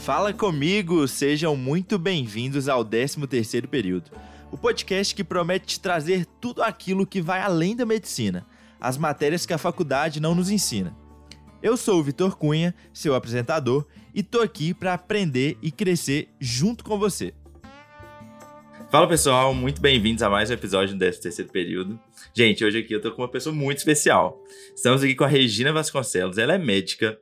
Fala comigo! Sejam muito bem-vindos ao 13º período. O podcast que promete te trazer tudo aquilo que vai além da medicina, as matérias que a faculdade não nos ensina. Eu sou o Vitor Cunha, seu apresentador, e tô aqui para aprender e crescer junto com você. Fala pessoal, muito bem-vindos a mais um episódio do 13º período. Gente, hoje aqui eu tô com uma pessoa muito especial. Estamos aqui com a Regina Vasconcelos, ela é médica,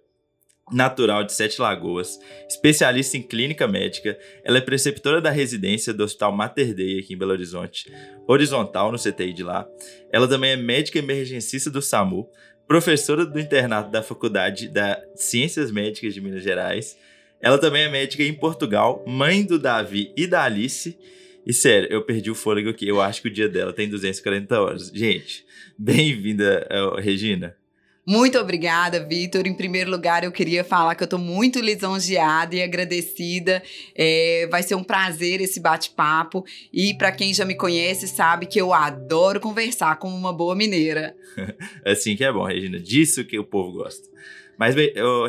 natural de Sete Lagoas, especialista em clínica médica. Ela é preceptora da residência do Hospital Mater Dei aqui em Belo Horizonte, horizontal no CTI de lá. Ela também é médica emergencista do SAMU, professora do internato da Faculdade da Ciências Médicas de Minas Gerais. Ela também é médica em Portugal, mãe do Davi e da Alice. E sério, eu perdi o fôlego aqui. Eu acho que o dia dela tem 240 horas. Gente, bem-vinda, eh, Regina. Muito obrigada, Vitor. Em primeiro lugar, eu queria falar que eu estou muito lisonjeada e agradecida. É, vai ser um prazer esse bate-papo. E para quem já me conhece, sabe que eu adoro conversar como uma boa mineira. assim que é bom, Regina. Disso que o povo gosta. Mas,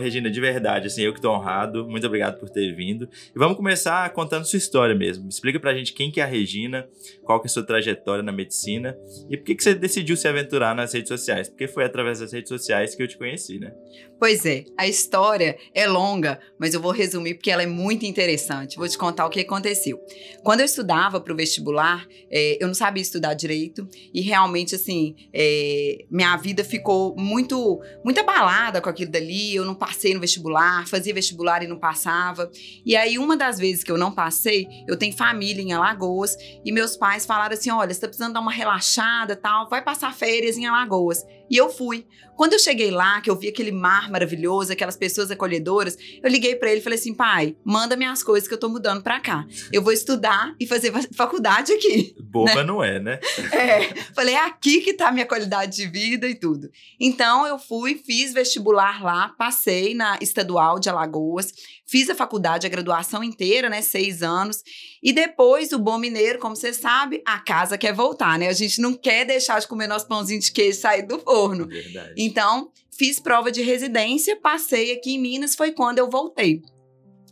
Regina, de verdade, assim, eu que tô honrado, muito obrigado por ter vindo. E vamos começar contando sua história mesmo. Explica pra gente quem que é a Regina, qual que é a sua trajetória na medicina e por que, que você decidiu se aventurar nas redes sociais? Porque foi através das redes sociais que eu te conheci, né? Pois é, a história é longa, mas eu vou resumir porque ela é muito interessante. Vou te contar o que aconteceu. Quando eu estudava para o vestibular, é, eu não sabia estudar direito e realmente, assim, é, minha vida ficou muito, muito abalada com aquilo dali. Eu não passei no vestibular, fazia vestibular e não passava. E aí, uma das vezes que eu não passei, eu tenho família em Alagoas e meus pais falaram assim: olha, você tá precisando dar uma relaxada tal, vai passar férias em Alagoas. E eu fui. Quando eu cheguei lá, que eu vi aquele mar maravilhoso, aquelas pessoas acolhedoras, eu liguei para ele e falei assim: pai, manda minhas coisas que eu tô mudando pra cá. Eu vou estudar e fazer faculdade aqui. Boba né? não é, né? É. Falei: é aqui que tá a minha qualidade de vida e tudo. Então eu fui, fiz vestibular lá, passei na estadual de Alagoas, fiz a faculdade, a graduação inteira, né? Seis anos. E depois, o bom mineiro, como você sabe, a casa quer voltar, né? A gente não quer deixar de comer nosso pãozinho de queijo sair do forno. Verdade. Então, fiz prova de residência, passei aqui em Minas, foi quando eu voltei.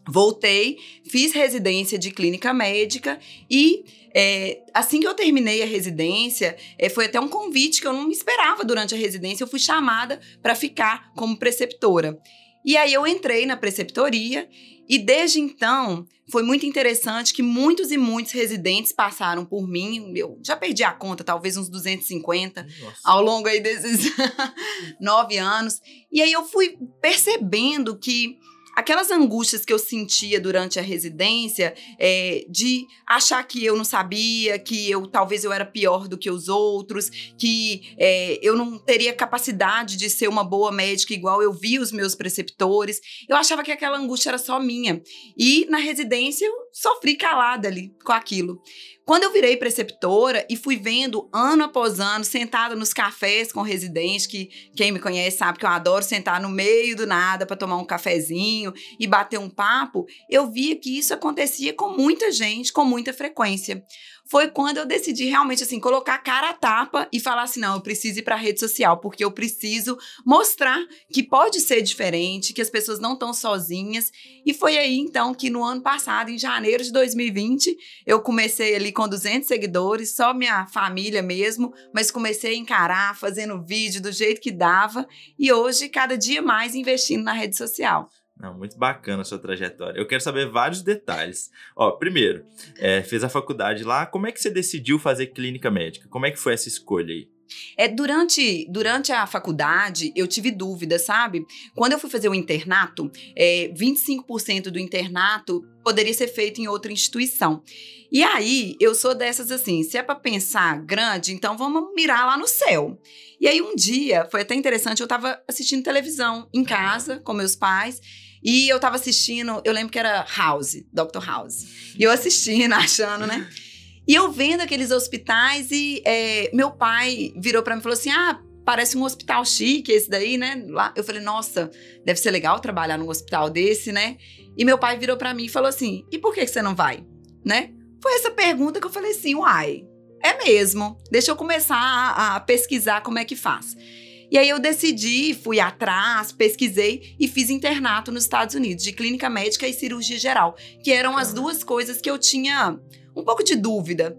Voltei, fiz residência de clínica médica e é, assim que eu terminei a residência, é, foi até um convite que eu não esperava durante a residência. Eu fui chamada para ficar como preceptora. E aí eu entrei na preceptoria e desde então foi muito interessante que muitos e muitos residentes passaram por mim. Eu já perdi a conta, talvez uns 250 Nossa. ao longo aí desses nove anos. E aí eu fui percebendo que aquelas angústias que eu sentia durante a residência, é, de achar que eu não sabia, que eu talvez eu era pior do que os outros, que é, eu não teria capacidade de ser uma boa médica igual eu vi os meus preceptores. Eu achava que aquela angústia era só minha. E na residência eu sofri calada ali com aquilo. Quando eu virei preceptora e fui vendo ano após ano, sentada nos cafés com residentes, que quem me conhece sabe que eu adoro sentar no meio do nada para tomar um cafezinho e bater um papo, eu via que isso acontecia com muita gente, com muita frequência foi quando eu decidi realmente assim colocar a cara a tapa e falar assim, não, eu preciso ir para a rede social porque eu preciso mostrar que pode ser diferente, que as pessoas não estão sozinhas. E foi aí então que no ano passado, em janeiro de 2020, eu comecei ali com 200 seguidores, só minha família mesmo, mas comecei a encarar, fazendo vídeo do jeito que dava e hoje cada dia mais investindo na rede social. Não, muito bacana a sua trajetória. Eu quero saber vários detalhes. Ó, primeiro, é, fez a faculdade lá. Como é que você decidiu fazer clínica médica? Como é que foi essa escolha aí? É, durante, durante a faculdade, eu tive dúvida, sabe? Quando eu fui fazer o internato, é, 25% do internato poderia ser feito em outra instituição. E aí, eu sou dessas assim, se é para pensar grande, então vamos mirar lá no céu. E aí, um dia, foi até interessante, eu estava assistindo televisão em casa com meus pais, e eu tava assistindo, eu lembro que era House, Dr. House. E eu assistindo, achando, né? E eu vendo aqueles hospitais e é, meu pai virou para mim e falou assim: ah, parece um hospital chique esse daí, né? Lá, eu falei, nossa, deve ser legal trabalhar num hospital desse, né? E meu pai virou para mim e falou assim: e por que, que você não vai? Né? Foi essa pergunta que eu falei assim, uai, é mesmo. Deixa eu começar a, a pesquisar como é que faz. E aí eu decidi, fui atrás, pesquisei e fiz internato nos Estados Unidos de clínica médica e cirurgia geral, que eram as duas coisas que eu tinha um pouco de dúvida.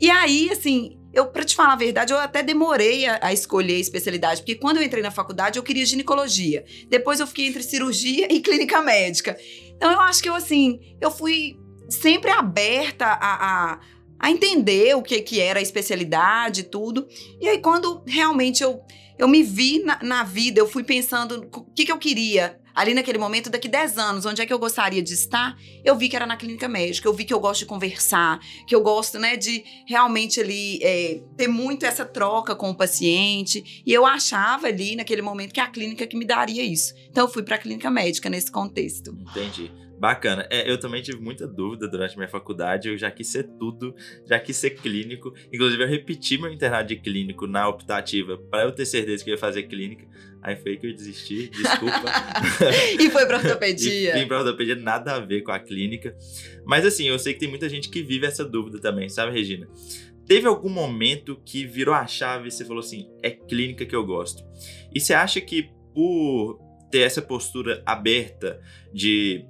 E aí, assim, eu, para te falar a verdade, eu até demorei a, a, escolher a especialidade, porque quando eu entrei na faculdade, eu queria ginecologia. Depois eu fiquei entre cirurgia e clínica médica. Então eu acho que eu, assim, eu fui sempre aberta a, a, a entender o que, que era a especialidade e tudo. E aí, quando realmente eu, eu me vi na, na vida, eu fui pensando o que, que eu queria ali naquele momento, daqui 10 anos, onde é que eu gostaria de estar, eu vi que era na clínica médica, eu vi que eu gosto de conversar, que eu gosto, né, de realmente ali é, ter muito essa troca com o paciente. E eu achava ali, naquele momento, que a clínica que me daria isso. Então, eu fui para a clínica médica nesse contexto. Entendi. Bacana. É, eu também tive muita dúvida durante minha faculdade. Eu já quis ser tudo, já quis ser clínico. Inclusive, eu repeti meu internato de clínico na optativa para eu ter certeza que eu ia fazer clínica. Aí foi que eu desisti, desculpa. e foi pra ortopedia. e vim pra ortopedia, nada a ver com a clínica. Mas assim, eu sei que tem muita gente que vive essa dúvida também, sabe, Regina? Teve algum momento que virou a chave e você falou assim: é clínica que eu gosto? E você acha que por ter essa postura aberta de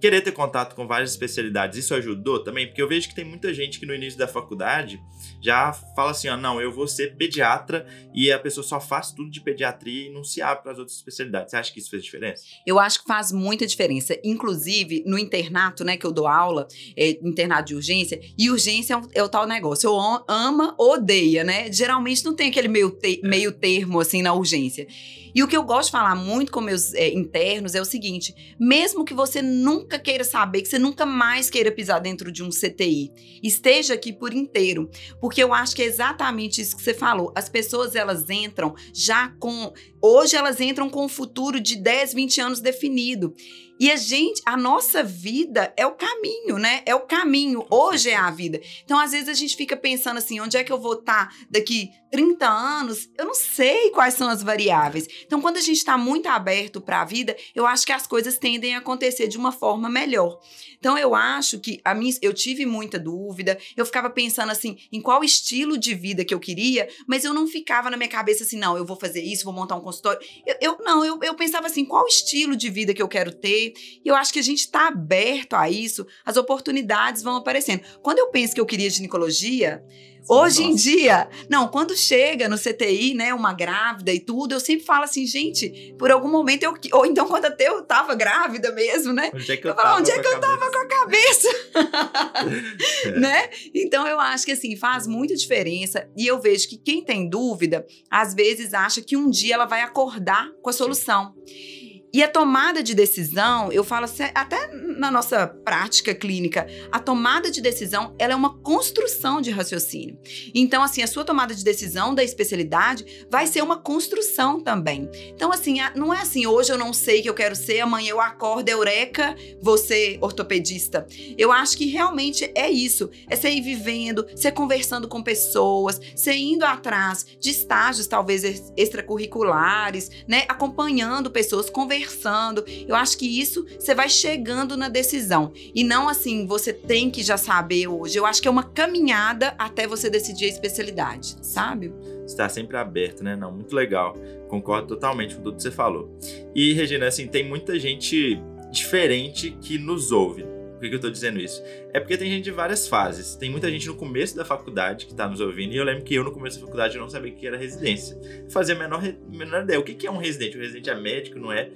querer ter contato com várias especialidades, isso ajudou também? Porque eu vejo que tem muita gente que no início da faculdade já fala assim, ó, não, eu vou ser pediatra e a pessoa só faz tudo de pediatria e não se abre para as outras especialidades. Você acha que isso fez diferença? Eu acho que faz muita diferença. Inclusive, no internato, né, que eu dou aula, é, internato de urgência, e urgência é, um, é o tal negócio, eu ama, odeia, né? Geralmente não tem aquele meio, te, meio termo, assim, na urgência. E o que eu gosto de falar muito com meus é, internos é o seguinte: mesmo que você nunca queira saber, que você nunca mais queira pisar dentro de um CTI, esteja aqui por inteiro, porque eu acho que é exatamente isso que você falou. As pessoas elas entram já com Hoje elas entram com um futuro de 10, 20 anos definido. E a gente, a nossa vida é o caminho, né? É o caminho. Hoje é a vida. Então, às vezes, a gente fica pensando assim: onde é que eu vou estar tá daqui 30 anos? Eu não sei quais são as variáveis. Então, quando a gente está muito aberto para a vida, eu acho que as coisas tendem a acontecer de uma forma melhor. Então, eu acho que a minha, eu tive muita dúvida, eu ficava pensando assim, em qual estilo de vida que eu queria, mas eu não ficava na minha cabeça assim, não, eu vou fazer isso, vou montar um consultório. Eu, eu não, eu, eu pensava assim, qual estilo de vida que eu quero ter? E eu acho que a gente está aberto a isso, as oportunidades vão aparecendo. Quando eu penso que eu queria ginecologia, Hoje Nossa. em dia, não, quando chega no CTI, né, uma grávida e tudo, eu sempre falo assim, gente, por algum momento eu. Ou então quando até eu tava grávida mesmo, né? Onde é que eu, eu falo, onde é que eu tava com a cabeça? é. Né? Então eu acho que assim, faz muita diferença. E eu vejo que quem tem dúvida, às vezes acha que um dia ela vai acordar com a solução. Sim. E a tomada de decisão, eu falo assim, até na nossa prática clínica, a tomada de decisão, ela é uma construção de raciocínio. Então, assim, a sua tomada de decisão da especialidade vai ser uma construção também. Então, assim, não é assim, hoje eu não sei que eu quero ser, amanhã eu acordo, eureka, você ortopedista. Eu acho que realmente é isso, é você ir vivendo, você conversando com pessoas, você indo atrás de estágios talvez extracurriculares, né, acompanhando pessoas, conversando conversando. Eu acho que isso você vai chegando na decisão. E não assim, você tem que já saber hoje. Eu acho que é uma caminhada até você decidir a especialidade, sabe? Está sempre aberto, né? Não, muito legal. Concordo totalmente com tudo que você falou. E, Regina, assim, tem muita gente diferente que nos ouve. Por que, eu tô dizendo isso? É porque tem gente de várias fases. Tem muita gente no começo da faculdade que tá nos ouvindo, e eu lembro que eu no começo da faculdade eu não sabia o que era residência. Fazia a menor, menor ideia. O que, que é um residente? O residente é médico, não é?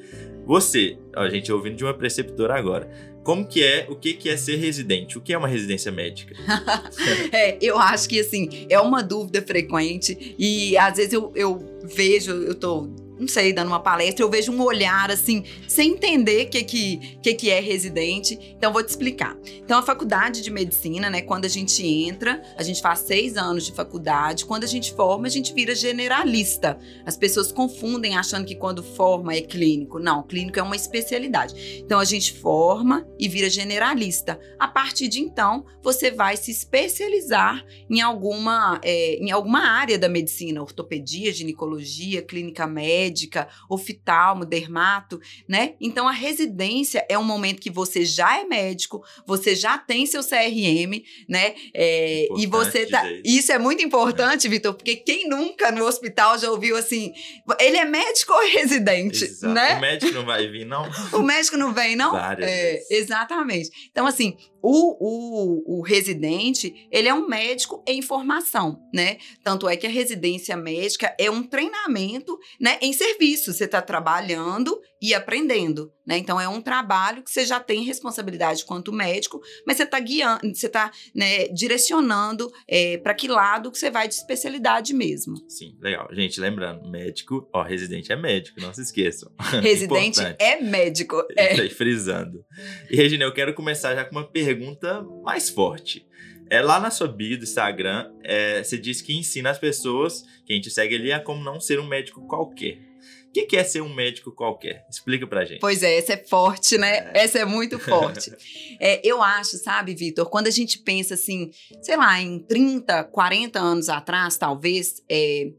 Você, a gente ouvindo de uma preceptora agora. Como que é, o que, que é ser residente? O que é uma residência médica? é, eu acho que, assim, é uma dúvida frequente e às vezes eu, eu vejo, eu tô não sei, dando uma palestra, eu vejo um olhar assim, sem entender o que, que, que, que é residente. Então, vou te explicar. Então, a faculdade de medicina, né, quando a gente entra, a gente faz seis anos de faculdade. Quando a gente forma, a gente vira generalista. As pessoas confundem achando que quando forma é clínico. Não, clínico é uma especialidade. Então, a gente forma e vira generalista. A partir de então, você vai se especializar em alguma, é, em alguma área da medicina, ortopedia, ginecologia, clínica médica médica, oftalmo, dermato, né? Então a residência é um momento que você já é médico, você já tem seu CRM, né? É, e você tá. Isso é muito importante, Vitor, porque quem nunca no hospital já ouviu assim, ele é médico ou residente, Exato. né? O médico não vai vir, não? o médico não vem, não? Várias é. Exatamente. Então, assim, o, o, o residente, ele é um médico em formação, né? Tanto é que a residência médica é um treinamento, né, em serviço. Você está trabalhando e aprendendo, né? Então, é um trabalho que você já tem responsabilidade quanto médico, mas você está guiando, você está né, direcionando é, para que lado que você vai de especialidade mesmo. Sim, legal. Gente, lembrando, médico, ó, residente é médico, não se esqueçam. Residente Importante. é médico. É. Aí, frisando. E, Regina, eu quero começar já com uma pergunta mais forte. É, lá na sua bio do Instagram, é, você diz que ensina as pessoas, que a gente segue ali, a como não ser um médico qualquer. O que que é ser um médico qualquer? Explica pra gente. Pois é, essa é forte, né? Essa é muito forte. É, eu acho, sabe, Vitor, quando a gente pensa assim, sei lá, em 30, 40 anos atrás, talvez, é,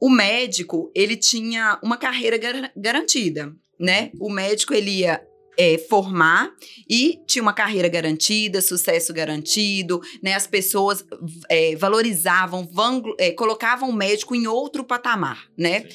o médico, ele tinha uma carreira gar- garantida, né? O médico, ele ia é, formar e tinha uma carreira garantida, sucesso garantido, né? As pessoas é, valorizavam, vanglo- é, colocavam o médico em outro patamar, né?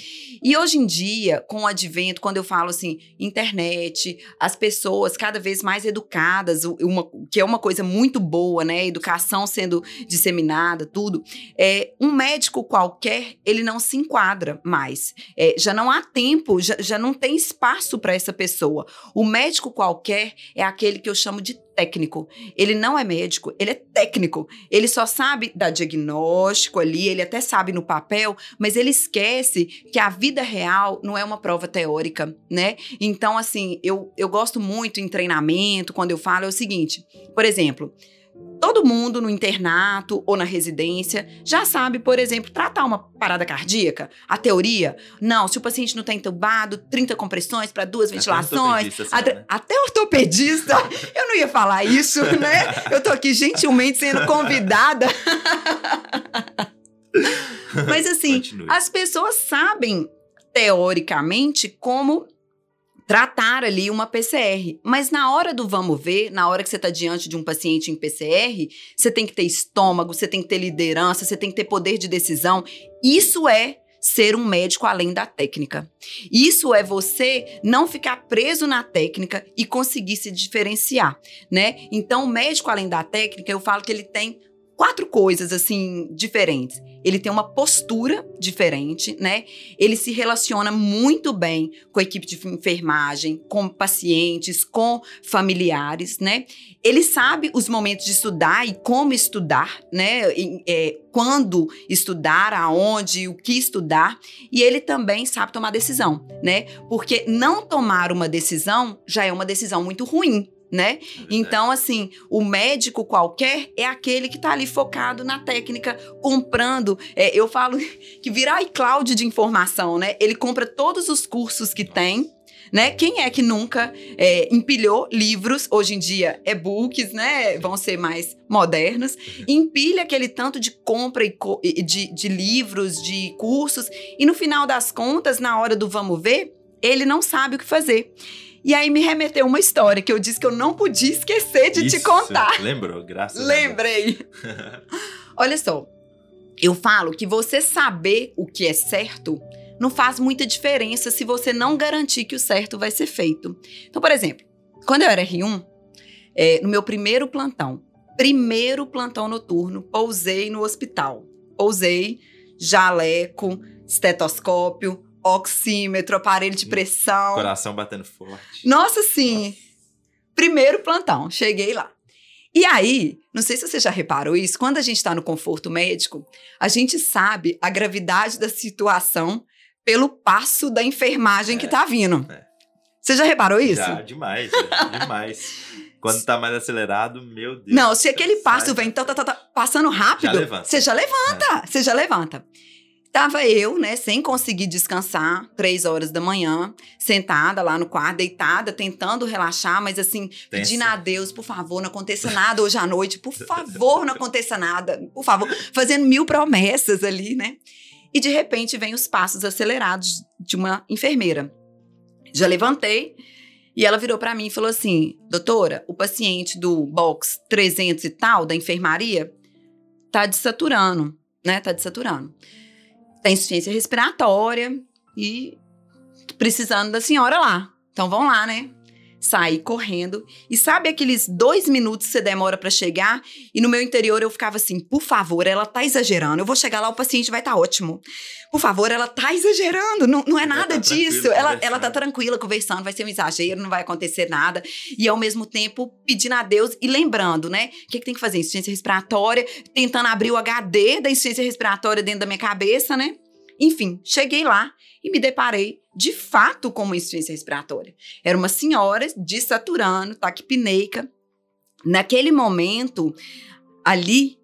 E hoje em dia, com o advento, quando eu falo assim, internet, as pessoas cada vez mais educadas, uma, que é uma coisa muito boa, né? Educação sendo disseminada, tudo. É, um médico qualquer, ele não se enquadra mais. É, já não há tempo, já, já não tem espaço para essa pessoa. O médico qualquer é aquele que eu chamo de técnico. Ele não é médico, ele é técnico. Ele só sabe dar diagnóstico ali, ele até sabe no papel, mas ele esquece que a vida real não é uma prova teórica, né? Então, assim, eu, eu gosto muito em treinamento, quando eu falo, é o seguinte: por exemplo. Todo mundo no internato ou na residência já sabe, por exemplo, tratar uma parada cardíaca. A teoria, não, se o paciente não está entubado, 30 compressões para duas ventilações. ortopedista Até, né? até ortopedista, eu não ia falar isso, né? Eu tô aqui gentilmente sendo convidada. Mas assim, Continue. as pessoas sabem, teoricamente, como tratar ali uma PCR. Mas na hora do vamos ver, na hora que você está diante de um paciente em PCR, você tem que ter estômago, você tem que ter liderança, você tem que ter poder de decisão. Isso é ser um médico além da técnica. Isso é você não ficar preso na técnica e conseguir se diferenciar, né? Então, o médico além da técnica, eu falo que ele tem quatro coisas assim diferentes. Ele tem uma postura diferente, né? Ele se relaciona muito bem com a equipe de enfermagem, com pacientes, com familiares, né? Ele sabe os momentos de estudar e como estudar, né? E, é, quando estudar, aonde, o que estudar. E ele também sabe tomar decisão, né? Porque não tomar uma decisão já é uma decisão muito ruim, né? Então, assim, o médico qualquer é aquele que tá ali focado na técnica, comprando. é, eu falo que vira iCloud de informação, né? Ele compra todos os cursos que tem. Né? Quem é que nunca é, empilhou livros? Hoje em dia, e-books, né? Vão ser mais modernos. Empilha aquele tanto de compra e co- de, de livros, de cursos, e no final das contas, na hora do vamos ver, ele não sabe o que fazer. E aí me remeteu uma história que eu disse que eu não podia esquecer de te Isso, contar. Lembrou, graças a Lembrei. Olha só, eu falo que você saber o que é certo não faz muita diferença se você não garantir que o certo vai ser feito. Então, por exemplo, quando eu era R1, é, no meu primeiro plantão, primeiro plantão noturno, pousei no hospital. Pousei, jaleco, estetoscópio, oxímetro, aparelho de pressão. Deus. Coração batendo forte. Nossa, sim. Primeiro plantão, cheguei lá. E aí, não sei se você já reparou isso, quando a gente está no conforto médico, a gente sabe a gravidade da situação pelo passo da enfermagem que É, tá vindo. é. Você já reparou isso? Já, demais, é, demais. Quando tá mais acelerado, meu Deus. Não, se aquele Sai. passo vem tá, tá, tá, tá, passando rápido, Já levanta. É. você já levanta, você já levanta. Tava eu, né, sem conseguir descansar, três horas da manhã, sentada lá no quarto, deitada, tentando relaxar, mas assim, pedindo a Deus, por favor, não aconteça nada hoje à noite, por favor, não aconteça nada, por favor, fazendo mil promessas ali, né? E de repente vem os passos acelerados de uma enfermeira. Já levantei e ela virou para mim e falou assim: "Doutora, o paciente do box 300 e tal da enfermaria tá desaturando, né? Tá desaturando. Tem insuficiência respiratória e precisando da senhora lá. Então vão lá, né? Saí correndo. E sabe aqueles dois minutos que você demora para chegar? E no meu interior eu ficava assim: por favor, ela tá exagerando. Eu vou chegar lá, o paciente vai estar tá ótimo. Por favor, ela tá exagerando. Não, não é nada tá disso. Ela, ela tá tranquila conversando, vai ser um exagero, não vai acontecer nada. E ao mesmo tempo pedindo a Deus e lembrando, né? O que, que tem que fazer? Insuficiência respiratória, tentando abrir o HD da insuficiência respiratória dentro da minha cabeça, né? Enfim, cheguei lá e me deparei de fato com uma insuficiência respiratória. Era uma senhora desaturando, taquipneica. Naquele momento, ali,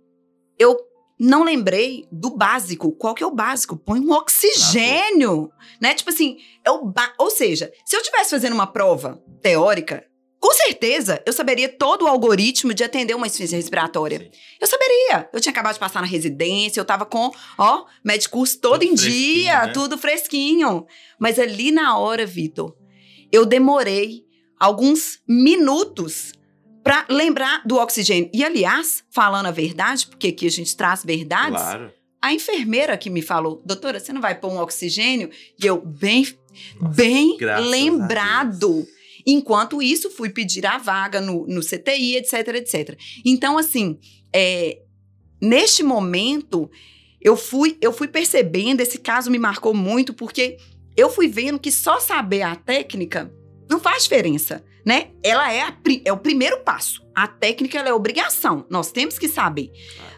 eu não lembrei do básico. Qual que é o básico? Põe um oxigênio, né? Tipo assim, é o ou seja, se eu estivesse fazendo uma prova teórica, com certeza, eu saberia todo o algoritmo de atender uma insuficiência respiratória. Sim. Eu saberia. Eu tinha acabado de passar na residência, eu tava com, ó, médico todo, todo em dia, né? tudo fresquinho. Mas ali na hora, Vitor, eu demorei alguns minutos para lembrar do oxigênio. E aliás, falando a verdade, porque aqui a gente traz verdades, claro. a enfermeira que me falou, doutora, você não vai pôr um oxigênio? E eu, bem, Nossa, bem lembrado Enquanto isso, fui pedir a vaga no, no CTI, etc, etc. Então, assim, é, neste momento, eu fui, eu fui percebendo, esse caso me marcou muito, porque eu fui vendo que só saber a técnica não faz diferença, né? Ela é, a, é o primeiro passo. A técnica é obrigação, nós temos que saber.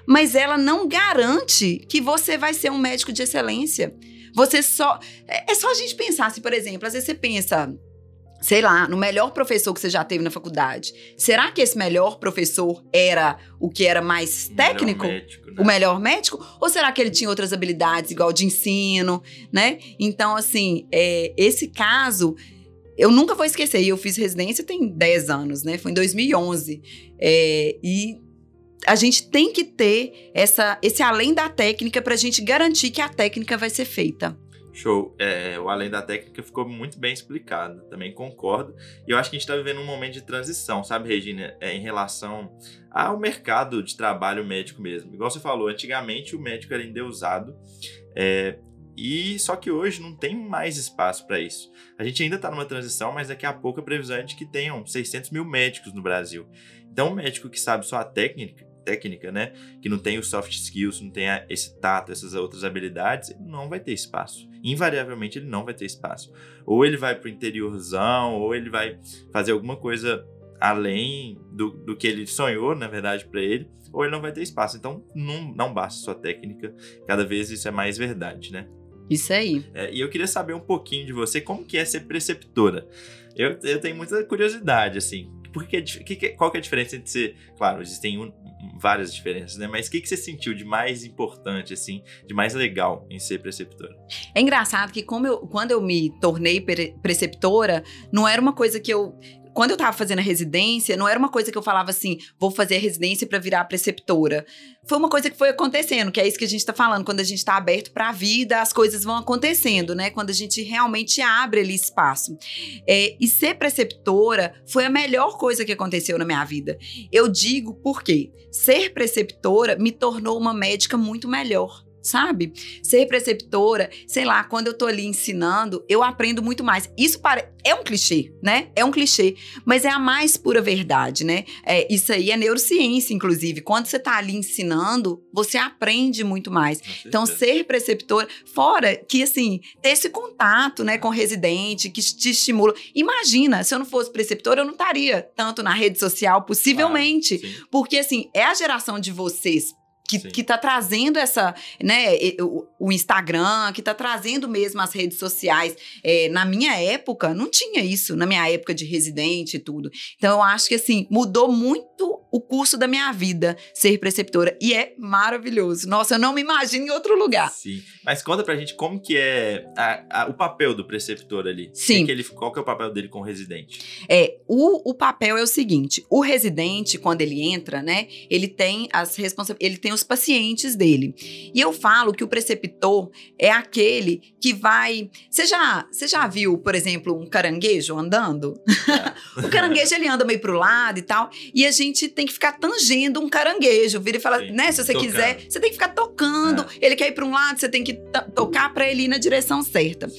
Mas ela não garante que você vai ser um médico de excelência. Você só. É, é só a gente pensar, assim, por exemplo, às vezes você pensa, sei lá, no melhor professor que você já teve na faculdade. Será que esse melhor professor era o que era mais técnico? Melhor médico, né? O melhor médico? Ou será que ele tinha outras habilidades, igual de ensino, né? Então, assim, é, esse caso. Eu nunca vou esquecer, eu fiz residência tem 10 anos, né? Foi em 2011. É, e a gente tem que ter essa, esse além da técnica para a gente garantir que a técnica vai ser feita. Show. É, o além da técnica ficou muito bem explicado. Também concordo. E eu acho que a gente está vivendo um momento de transição, sabe, Regina? É, em relação ao mercado de trabalho médico mesmo. Igual você falou, antigamente o médico era endeusado. É, e só que hoje não tem mais espaço para isso. A gente ainda está numa transição, mas daqui a pouco a previsão é de que tenham 600 mil médicos no Brasil. Então, um médico que sabe só a técnica, técnica, né? Que não tem os soft skills, não tem esse tato, essas outras habilidades, ele não vai ter espaço. Invariavelmente ele não vai ter espaço. Ou ele vai para o interiorzão, ou ele vai fazer alguma coisa além do, do que ele sonhou, na verdade, para ele, ou ele não vai ter espaço. Então não, não basta sua técnica, cada vez isso é mais verdade, né? Isso aí. É, e eu queria saber um pouquinho de você, como que é ser preceptora? Eu, eu tenho muita curiosidade, assim. Por que, que, qual que é a diferença entre ser. Claro, existem um, várias diferenças, né? Mas o que, que você sentiu de mais importante, assim, de mais legal em ser preceptora? É engraçado que como eu, quando eu me tornei preceptora, não era uma coisa que eu quando eu tava fazendo a residência, não era uma coisa que eu falava assim, vou fazer a residência para virar preceptora. Foi uma coisa que foi acontecendo, que é isso que a gente tá falando, quando a gente tá aberto para a vida, as coisas vão acontecendo, né? Quando a gente realmente abre ali espaço. É, e ser preceptora foi a melhor coisa que aconteceu na minha vida. Eu digo porque ser preceptora me tornou uma médica muito melhor sabe? Ser preceptora, sei lá, quando eu tô ali ensinando, eu aprendo muito mais. Isso para... é um clichê, né? É um clichê, mas é a mais pura verdade, né? É, isso aí é neurociência, inclusive. Quando você tá ali ensinando, você aprende muito mais. Então, ser preceptora, fora que, assim, ter esse contato, né, com o residente, que te estimula. Imagina, se eu não fosse preceptora, eu não estaria tanto na rede social, possivelmente. Claro, porque, assim, é a geração de vocês que, que tá trazendo essa, né, o, o Instagram, que tá trazendo mesmo as redes sociais. É, na minha época, não tinha isso, na minha época de residente e tudo. Então, eu acho que, assim, mudou muito o curso da minha vida ser preceptora. E é maravilhoso. Nossa, eu não me imagino em outro lugar. Sim. Mas conta pra gente como que é a, a, o papel do preceptor ali. Sim. Que ele, qual que é o papel dele com o residente? É, o, o papel é o seguinte: o residente, quando ele entra, né, ele tem as responsabilidades, ele tem os pacientes dele. E eu falo que o preceptor é aquele que vai. Você já, você já viu, por exemplo, um caranguejo andando? É. o caranguejo ele anda meio pro lado e tal. E a gente tem que ficar tangendo um caranguejo. Vira e fala, Sim, né? Se você tocando. quiser, você tem que ficar tocando. É. Ele quer ir para um lado, você tem que tocar para ele ir na direção certa.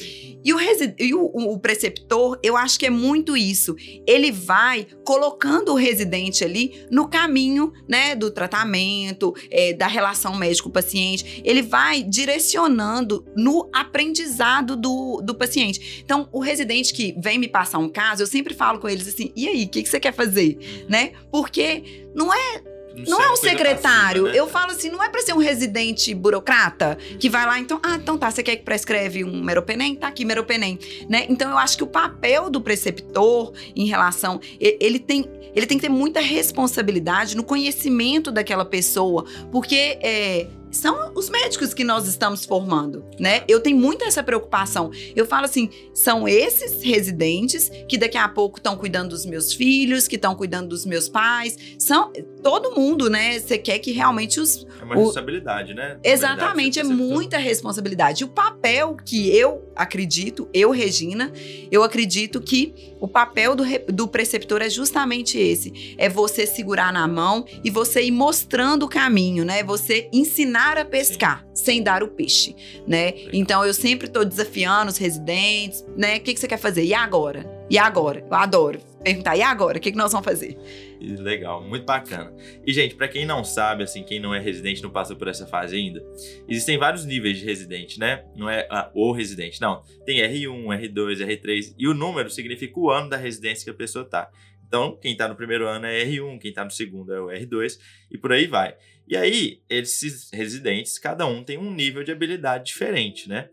E, o, e o, o, preceptor, eu acho que é muito isso. Ele vai colocando o residente ali no caminho né, do tratamento, é, da relação médico-paciente. Ele vai direcionando no aprendizado do, do paciente. Então, o residente que vem me passar um caso, eu sempre falo com eles assim: e aí, o que, que você quer fazer? Né? Porque não é não é um secretário. né? Eu falo assim, não é para ser um residente burocrata que vai lá, então, ah, então tá, você quer que prescreve um meropenem? Tá aqui, meropenem. Né? Então, eu acho que o papel do preceptor em relação. Ele tem, ele tem que ter muita responsabilidade no conhecimento daquela pessoa, porque é, são os médicos que nós estamos formando, né? Eu tenho muito essa preocupação. Eu falo assim, são esses residentes que daqui a pouco estão cuidando dos meus filhos, que estão cuidando dos meus pais, são todo mundo, né? Você quer que realmente os É uma o... responsabilidade, né? Exatamente, é muita responsabilidade. O papel que eu acredito, eu Regina, eu acredito que o papel do, do preceptor é justamente esse, é você segurar na mão e você ir mostrando o caminho, né? Você ensinar ensinar a pescar Sim. sem dar o peixe, né? Então eu sempre estou desafiando os residentes, né? O que, que você quer fazer? E agora? E agora? Eu adoro perguntar, e agora? O que, que nós vamos fazer? Legal, muito bacana. E, gente, para quem não sabe, assim, quem não é residente, não passou por essa fase ainda, existem vários níveis de residente, né? Não é ah, o residente, não. Tem R1, R2, R3, e o número significa o ano da residência que a pessoa tá. Então, quem está no primeiro ano é R1, quem está no segundo é o R2 e por aí vai. E aí, esses residentes, cada um tem um nível de habilidade diferente, né?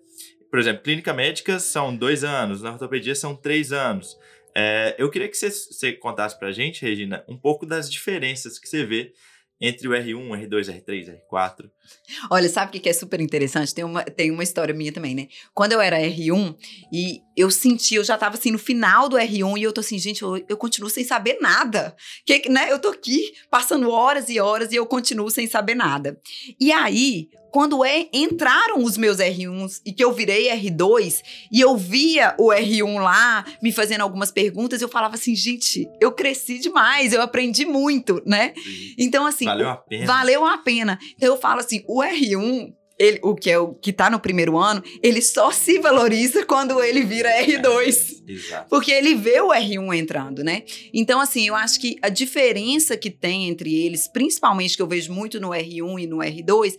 Por exemplo, clínica médica são dois anos, na ortopedia são três anos. É, eu queria que você, você contasse para a gente, Regina, um pouco das diferenças que você vê entre o R1, R2, R3, R4? Olha, sabe o que é super interessante? Tem uma, tem uma história minha também, né? Quando eu era R1 e eu senti, eu já tava assim no final do R1 e eu tô assim, gente, eu, eu continuo sem saber nada. Que, né? Eu tô aqui passando horas e horas e eu continuo sem saber nada. E aí, quando é, entraram os meus R1s e que eu virei R2 e eu via o R1 lá me fazendo algumas perguntas, eu falava assim, gente, eu cresci demais, eu aprendi muito, né? Então, assim. Valeu a pena. Valeu a pena. Então, eu falo assim, o R1 ele, o que é o que tá no primeiro ano, ele só se valoriza quando ele vira R2. É, porque ele vê o R1 entrando, né? Então, assim, eu acho que a diferença que tem entre eles, principalmente que eu vejo muito no R1 e no R2,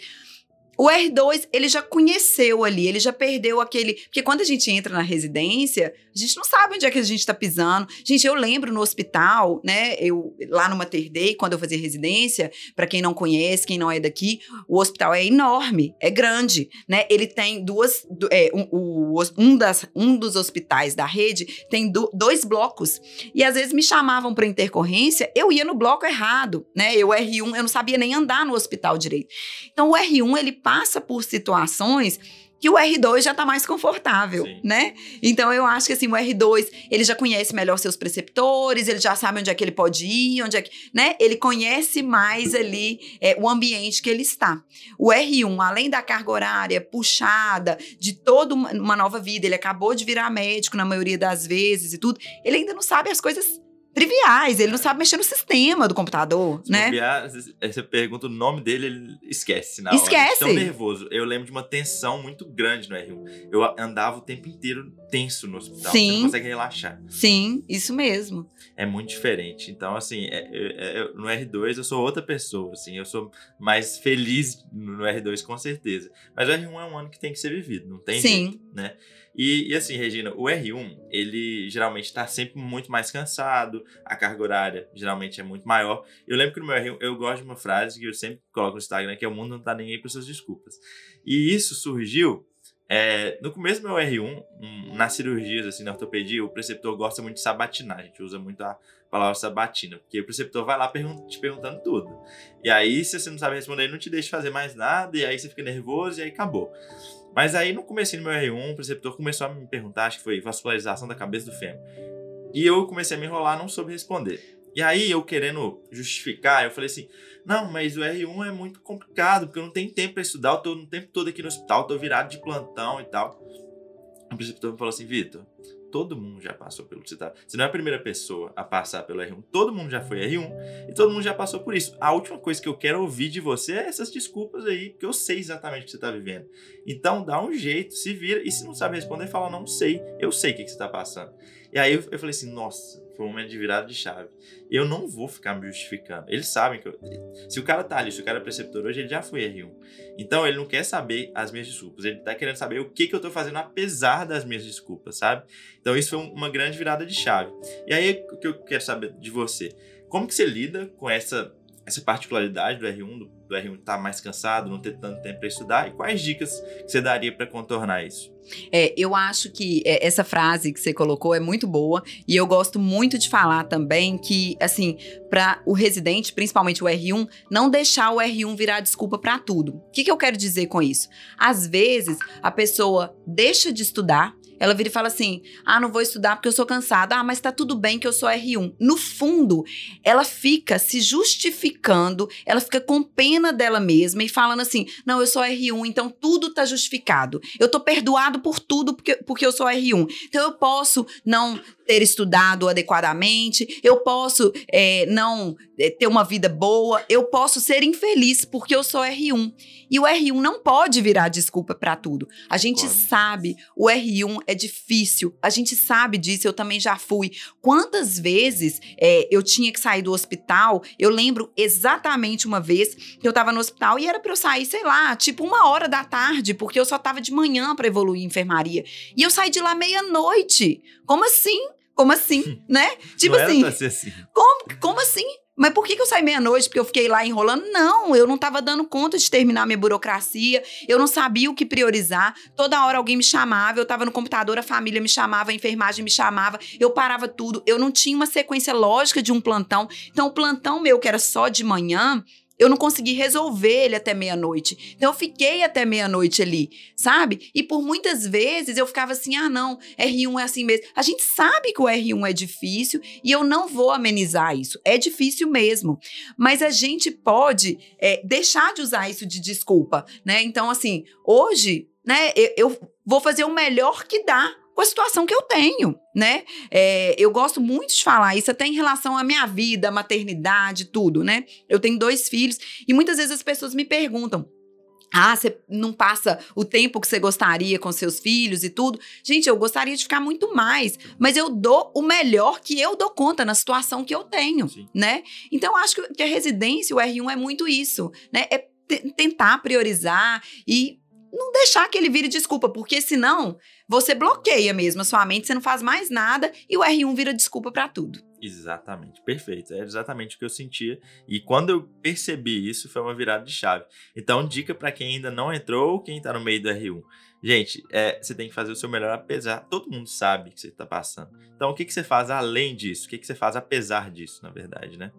o R2, ele já conheceu ali, ele já perdeu aquele. Porque quando a gente entra na residência, a gente não sabe onde é que a gente tá pisando. Gente, eu lembro no hospital, né? Eu lá no Mater quando eu fazia residência, para quem não conhece, quem não é daqui, o hospital é enorme, é grande, né? Ele tem duas. É, um, um, das, um dos hospitais da rede tem do, dois blocos. E às vezes me chamavam para intercorrência, eu ia no bloco errado, né? Eu R1, eu não sabia nem andar no hospital direito. Então o R1, ele passa por situações que o R2 já está mais confortável, Sim. né? Então eu acho que assim, o R2, ele já conhece melhor seus preceptores, ele já sabe onde é que ele pode ir, onde é que, né? Ele conhece mais ali é, o ambiente que ele está. O R1, além da carga horária puxada, de toda uma nova vida, ele acabou de virar médico na maioria das vezes e tudo, ele ainda não sabe as coisas triviais. Ele não sabe mexer no sistema do computador, Se né? Bobear, você pergunta o nome dele, ele esquece na esquece. hora. Tão nervoso. Eu lembro de uma tensão muito grande no R1. Eu andava o tempo inteiro tenso no hospital. Sim. Você não consegue relaxar. Sim, isso mesmo. É muito diferente. Então, assim, é, é, é, no R2 eu sou outra pessoa, assim. Eu sou mais feliz no R2, com certeza. Mas o R1 é um ano que tem que ser vivido, não tem Sim. jeito, né? E, e, assim, Regina, o R1, ele geralmente está sempre muito mais cansado, a carga horária geralmente é muito maior. Eu lembro que no meu R1 eu gosto de uma frase que eu sempre coloco no Instagram, que é o mundo não tá nem aí para suas desculpas. E isso surgiu É, no começo do meu R1, um, nas cirurgias, assim, na ortopedia, o preceptor gosta muito de sabatinar. A gente usa muito a palavra sabatina, porque o preceptor vai lá pergun te perguntando tudo. E aí, se você não sabe responder, ele não te deixa fazer mais nada, e aí você fica nervoso, e aí acabou. Mas aí, no começo do meu R1, o preceptor começou a me perguntar, acho que foi vascularização da cabeça do fêmur. E eu comecei a me enrolar, não soube responder. E aí, eu querendo justificar, eu falei assim: não, mas o R1 é muito complicado, porque eu não tenho tempo para estudar, eu tô no tempo todo aqui no hospital, tô virado de plantão e tal. O preceptor me falou assim: Vitor, todo mundo já passou pelo você tá. Você não é a primeira pessoa a passar pelo R1. Todo mundo já foi R1 e todo mundo já passou por isso. A última coisa que eu quero ouvir de você é essas desculpas aí, porque eu sei exatamente o que você tá vivendo. Então dá um jeito, se vira. E se não sabe responder, fala: não sei, eu sei o que, que você tá passando. E aí eu, eu falei assim: nossa, foi um momento de virada de chave. Eu não vou ficar me justificando. Eles sabem que eu, se o cara tá ali, se o cara é preceptor hoje, ele já foi R1. Então ele não quer saber as minhas desculpas. Ele tá querendo saber o que, que eu tô fazendo apesar das minhas desculpas, sabe? Então isso foi uma grande virada de chave. E aí o que eu quero saber de você? Como que você lida com essa essa particularidade do R1, do, do R1 estar tá mais cansado, não ter tanto tempo para estudar, e quais dicas você daria para contornar isso? É, eu acho que é, essa frase que você colocou é muito boa e eu gosto muito de falar também que, assim, para o residente, principalmente o R1, não deixar o R1 virar desculpa para tudo. O que, que eu quero dizer com isso? Às vezes a pessoa deixa de estudar ela vira e fala assim: ah, não vou estudar porque eu sou cansada. Ah, mas tá tudo bem que eu sou R1. No fundo, ela fica se justificando, ela fica com pena dela mesma e falando assim: não, eu sou R1, então tudo tá justificado. Eu tô perdoado por tudo porque, porque eu sou R1. Então eu posso não ter estudado adequadamente, eu posso é, não é, ter uma vida boa, eu posso ser infeliz porque eu sou R1. E o R1 não pode virar desculpa para tudo. A gente pode. sabe, o R1 é difícil, a gente sabe disso, eu também já fui. Quantas vezes é, eu tinha que sair do hospital? Eu lembro exatamente uma vez que eu tava no hospital e era para eu sair, sei lá, tipo uma hora da tarde, porque eu só tava de manhã para evoluir em enfermaria. E eu saí de lá meia-noite. Como assim? Como assim, né? Tipo assim, assim. Como, como assim? Mas por que, que eu saí meia-noite? Porque eu fiquei lá enrolando? Não, eu não estava dando conta de terminar minha burocracia, eu não sabia o que priorizar. Toda hora alguém me chamava, eu estava no computador, a família me chamava, a enfermagem me chamava, eu parava tudo. Eu não tinha uma sequência lógica de um plantão. Então, o plantão meu, que era só de manhã, eu não consegui resolver ele até meia-noite. Então eu fiquei até meia-noite ali, sabe? E por muitas vezes eu ficava assim: ah, não, R1 é assim mesmo. A gente sabe que o R1 é difícil e eu não vou amenizar isso. É difícil mesmo. Mas a gente pode é, deixar de usar isso de desculpa, né? Então, assim, hoje, né, eu, eu vou fazer o melhor que dá com a situação que eu tenho, né? É, eu gosto muito de falar isso até em relação à minha vida, maternidade, tudo, né? Eu tenho dois filhos e muitas vezes as pessoas me perguntam. Ah, você não passa o tempo que você gostaria com seus filhos e tudo. Gente, eu gostaria de ficar muito mais, mas eu dou o melhor que eu dou conta na situação que eu tenho, Sim. né? Então, acho que a residência, o R1 é muito isso, né? É tentar priorizar e não deixar que ele vire desculpa, porque senão você bloqueia mesmo a sua mente, você não faz mais nada e o R1 vira desculpa para tudo. Exatamente, perfeito. É exatamente o que eu sentia. E quando eu percebi isso, foi uma virada de chave. Então, dica para quem ainda não entrou ou quem tá no meio do R1. Gente, é, você tem que fazer o seu melhor apesar. Todo mundo sabe que você tá passando. Então, o que, que você faz além disso? O que, que você faz apesar disso, na verdade, né?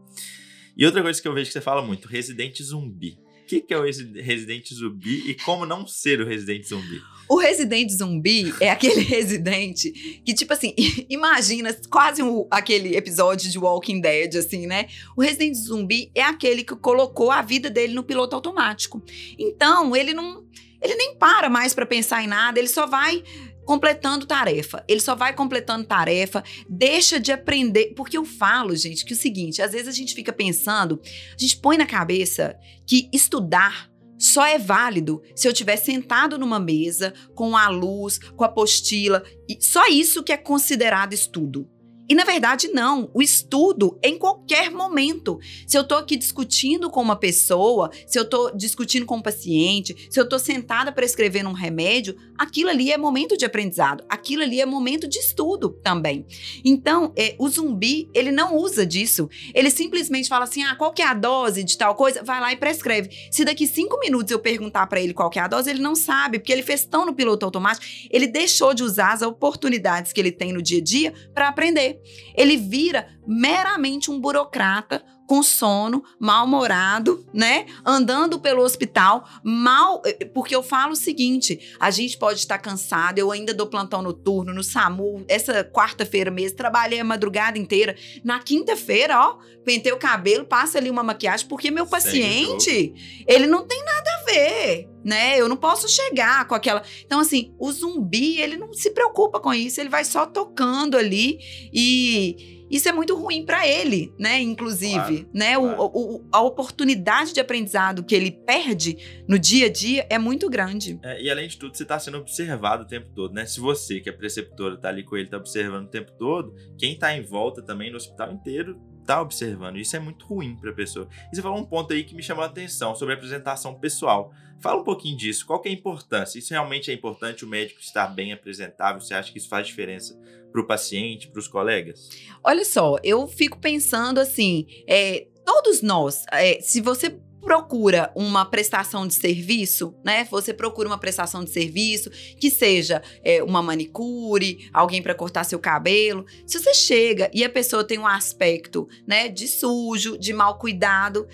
E outra coisa que eu vejo que você fala muito: residente zumbi que, que é o residente zumbi e como não ser o residente zumbi? O residente zumbi é aquele residente que, tipo assim, imagina quase um, aquele episódio de Walking Dead, assim, né? O residente zumbi é aquele que colocou a vida dele no piloto automático. Então, ele não. Ele nem para mais para pensar em nada, ele só vai completando tarefa. Ele só vai completando tarefa, deixa de aprender. Porque eu falo, gente, que é o seguinte: às vezes a gente fica pensando, a gente põe na cabeça que estudar só é válido se eu tiver sentado numa mesa com a luz, com a apostila, e só isso que é considerado estudo. E na verdade, não. O estudo em qualquer momento. Se eu tô aqui discutindo com uma pessoa, se eu tô discutindo com um paciente, se eu tô sentada para escrever um remédio, aquilo ali é momento de aprendizado. Aquilo ali é momento de estudo também. Então, é, o zumbi, ele não usa disso. Ele simplesmente fala assim: ah, qual que é a dose de tal coisa? Vai lá e prescreve. Se daqui cinco minutos eu perguntar para ele qual que é a dose, ele não sabe, porque ele fez tão no piloto automático, ele deixou de usar as oportunidades que ele tem no dia a dia para aprender. Ele vira meramente um burocrata com sono, mal-humorado, né? Andando pelo hospital, mal. Eh, porque eu falo o seguinte: a gente pode estar cansado, eu ainda dou plantão noturno no SAMU. Essa quarta-feira mesmo, trabalhei a madrugada inteira. Na quinta-feira, ó, pentei o cabelo, passa ali uma maquiagem, porque meu paciente, ele não tem nada a ver né? Eu não posso chegar com aquela. Então, assim, o zumbi, ele não se preocupa com isso, ele vai só tocando ali e isso é muito ruim para ele, né? Inclusive, claro, né? Claro. O, o, a oportunidade de aprendizado que ele perde no dia a dia é muito grande. É, e além de tudo, você está sendo observado o tempo todo, né? Se você, que é preceptora, tá ali com ele, tá observando o tempo todo, quem tá em volta também no hospital inteiro tá observando. Isso é muito ruim para a pessoa. E você falou um ponto aí que me chamou a atenção sobre a apresentação pessoal. Fala um pouquinho disso. Qual que é a importância? Isso realmente é importante o médico estar bem apresentável? Você acha que isso faz diferença para o paciente, para os colegas? Olha só, eu fico pensando assim, é, todos nós, é, se você procura uma prestação de serviço, né? Você procura uma prestação de serviço que seja é, uma manicure, alguém para cortar seu cabelo. Se você chega e a pessoa tem um aspecto, né, de sujo, de mal cuidado,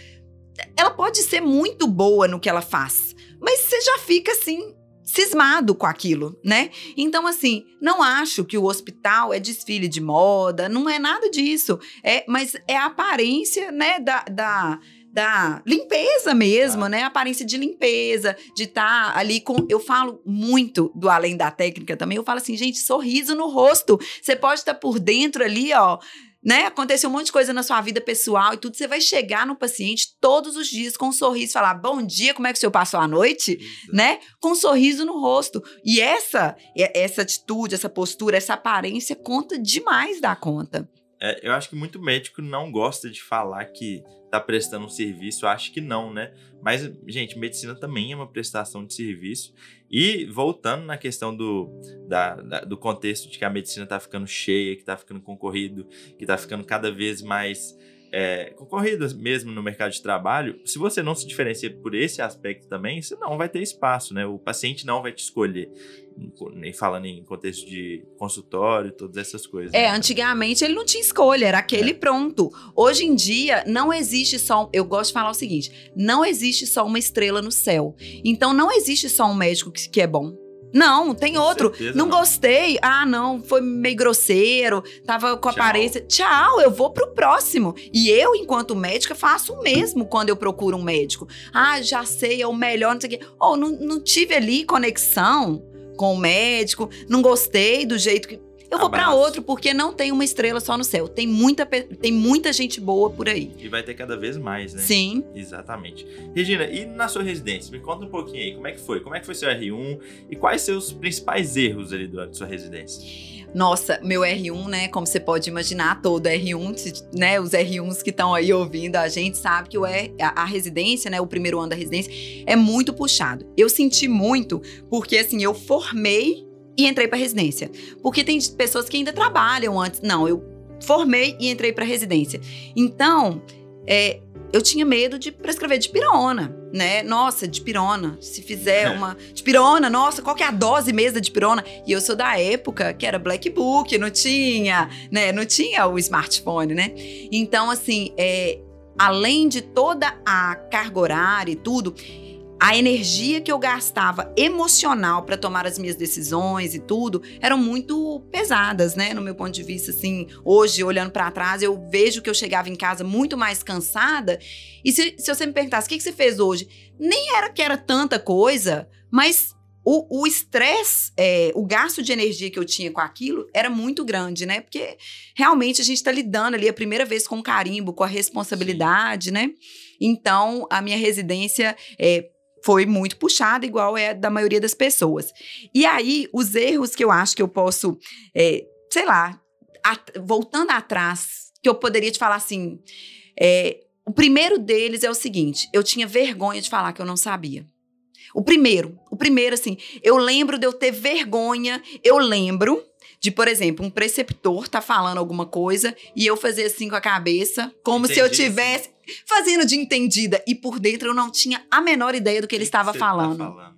ela pode ser muito boa no que ela faz, mas você já fica assim cismado com aquilo, né? Então, assim, não acho que o hospital é desfile de moda, não é nada disso. É, mas é a aparência, né, da, da da limpeza mesmo, ah. né? Aparência de limpeza, de estar tá ali com. Eu falo muito do além da técnica também. Eu falo assim, gente, sorriso no rosto. Você pode estar tá por dentro ali, ó, né? Aconteceu um monte de coisa na sua vida pessoal e tudo. Você vai chegar no paciente todos os dias com um sorriso, falar bom dia, como é que o senhor passou a noite, né? Com um sorriso no rosto. E essa, essa atitude, essa postura, essa aparência conta demais da conta. É, eu acho que muito médico não gosta de falar que tá prestando um serviço, acho que não, né? Mas, gente, medicina também é uma prestação de serviço. E voltando na questão do, da, da, do contexto de que a medicina tá ficando cheia, que tá ficando concorrido, que tá ficando cada vez mais é, concorridas mesmo no mercado de trabalho, se você não se diferencia por esse aspecto também, você não vai ter espaço, né? O paciente não vai te escolher. Nem falando em contexto de consultório, todas essas coisas. É, né? antigamente ele não tinha escolha, era aquele é. pronto. Hoje em dia, não existe só. Eu gosto de falar o seguinte: não existe só uma estrela no céu. Então, não existe só um médico que, que é bom não, tem com outro. Não, não, gostei. Ah, não, foi meio grosseiro, tava com aparência. Tchau, eu vou pro próximo. E eu, enquanto médica, faço o mesmo quando eu procuro um médico. Ah, já sei, é o melhor, não sei o quê. Oh, não, não tive ali conexão com o médico, não gostei do jeito que. Eu vou para outro porque não tem uma estrela só no céu. Tem muita, tem muita gente boa por aí. E vai ter cada vez mais, né? Sim. Exatamente. Regina, e na sua residência? Me conta um pouquinho aí, como é que foi? Como é que foi seu R1 e quais seus principais erros ali durante sua residência? Nossa, meu R1, né? Como você pode imaginar, todo R1, né? Os R1s que estão aí ouvindo a gente sabe que o R, a, a, residência, né? O primeiro ano da residência é muito puxado. Eu senti muito porque assim eu formei e entrei para residência. Porque tem pessoas que ainda trabalham antes. Não, eu formei e entrei para residência. Então, é, eu tinha medo de prescrever de pirona, né? Nossa, de pirona. Se fizer é. uma de pirona, nossa, qual que é a dose mesmo de pirona? E eu sou da época que era Black Book, não tinha, né? Não tinha o smartphone, né? Então, assim, é, além de toda a carga horária e tudo, a energia que eu gastava emocional para tomar as minhas decisões e tudo eram muito pesadas, né? No meu ponto de vista, assim, hoje, olhando para trás, eu vejo que eu chegava em casa muito mais cansada. E se, se você me perguntasse o que, que você fez hoje, nem era que era tanta coisa, mas o estresse, é, o gasto de energia que eu tinha com aquilo era muito grande, né? Porque realmente a gente está lidando ali a primeira vez com o carimbo, com a responsabilidade, Sim. né? Então, a minha residência é, foi muito puxada, igual é da maioria das pessoas. E aí, os erros que eu acho que eu posso, é, sei lá, voltando atrás, que eu poderia te falar assim, é, o primeiro deles é o seguinte: eu tinha vergonha de falar que eu não sabia. O primeiro, o primeiro, assim, eu lembro de eu ter vergonha, eu lembro de, por exemplo, um preceptor tá falando alguma coisa e eu fazer assim com a cabeça, como Entendi, se eu tivesse fazendo de entendida e por dentro eu não tinha a menor ideia do que ele estava falando. Tá falando.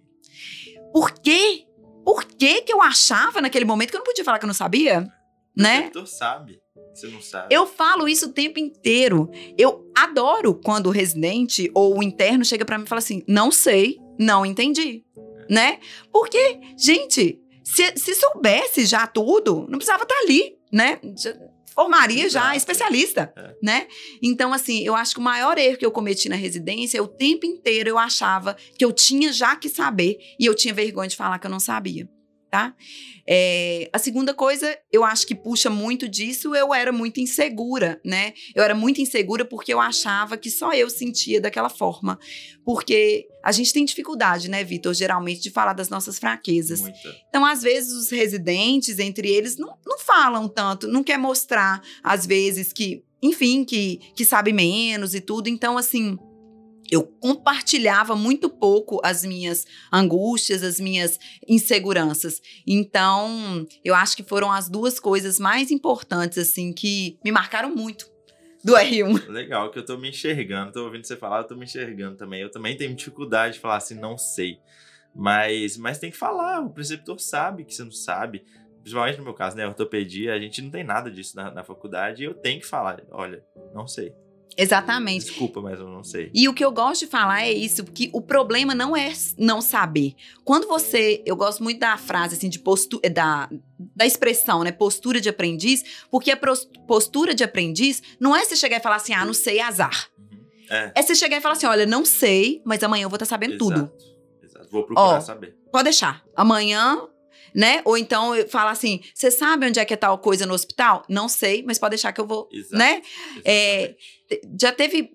Por quê? Por que que eu achava naquele momento que eu não podia falar que eu não sabia? O né? sabe. Você não sabe. Eu falo isso o tempo inteiro. Eu adoro quando o residente ou o interno chega para mim e fala assim: não sei, não entendi. É. Né? Porque, gente, se, se soubesse já tudo, não precisava estar tá ali, né? Formaria Exato. já especialista, é. né? Então, assim, eu acho que o maior erro que eu cometi na residência, o tempo inteiro eu achava que eu tinha já que saber e eu tinha vergonha de falar que eu não sabia tá? É, a segunda coisa, eu acho que puxa muito disso, eu era muito insegura, né? Eu era muito insegura porque eu achava que só eu sentia daquela forma. Porque a gente tem dificuldade, né, Vitor, geralmente, de falar das nossas fraquezas. Muita. Então, às vezes, os residentes, entre eles, não, não falam tanto, não quer mostrar, às vezes, que, enfim, que, que sabe menos e tudo. Então, assim eu compartilhava muito pouco as minhas angústias, as minhas inseguranças. Então, eu acho que foram as duas coisas mais importantes, assim, que me marcaram muito do R1. Legal, que eu tô me enxergando, tô ouvindo você falar, eu tô me enxergando também. Eu também tenho dificuldade de falar assim, não sei. Mas, mas tem que falar, o preceptor sabe que você não sabe. Principalmente no meu caso, né, ortopedia, a gente não tem nada disso na, na faculdade e eu tenho que falar, olha, não sei. Exatamente. Desculpa, mas eu não sei. E o que eu gosto de falar é isso, que o problema não é não saber. Quando você, eu gosto muito da frase assim de postura da da expressão, né, postura de aprendiz, porque a postura de aprendiz não é você chegar e falar assim: "Ah, não sei, azar". Uhum. É. é você chegar e falar assim: "Olha, não sei, mas amanhã eu vou estar tá sabendo Exato. tudo". Exato. Vou procurar Ó, saber. Pode deixar. Amanhã né? Ou então falar assim: você sabe onde é que é tal coisa no hospital? Não sei, mas pode deixar que eu vou, Exato. né? É, já teve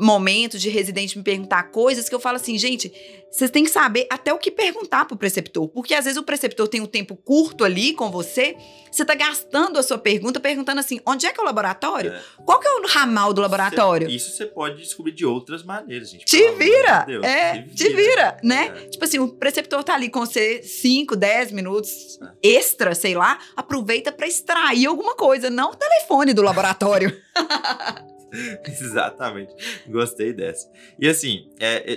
momento de residente me perguntar coisas que eu falo assim, gente, vocês têm que saber até o que perguntar pro preceptor, porque às vezes o preceptor tem um tempo curto ali com você, você tá gastando a sua pergunta perguntando assim, onde é que é o laboratório? É. Qual que é o ramal do laboratório? Cê, isso você pode descobrir de outras maneiras, gente. Te vira! De é, te vira, te vira né? É. Tipo assim, o preceptor tá ali com você 5, 10 minutos é. extra, sei lá, aproveita para extrair alguma coisa, não o telefone do laboratório. Exatamente. Gostei dessa. E assim,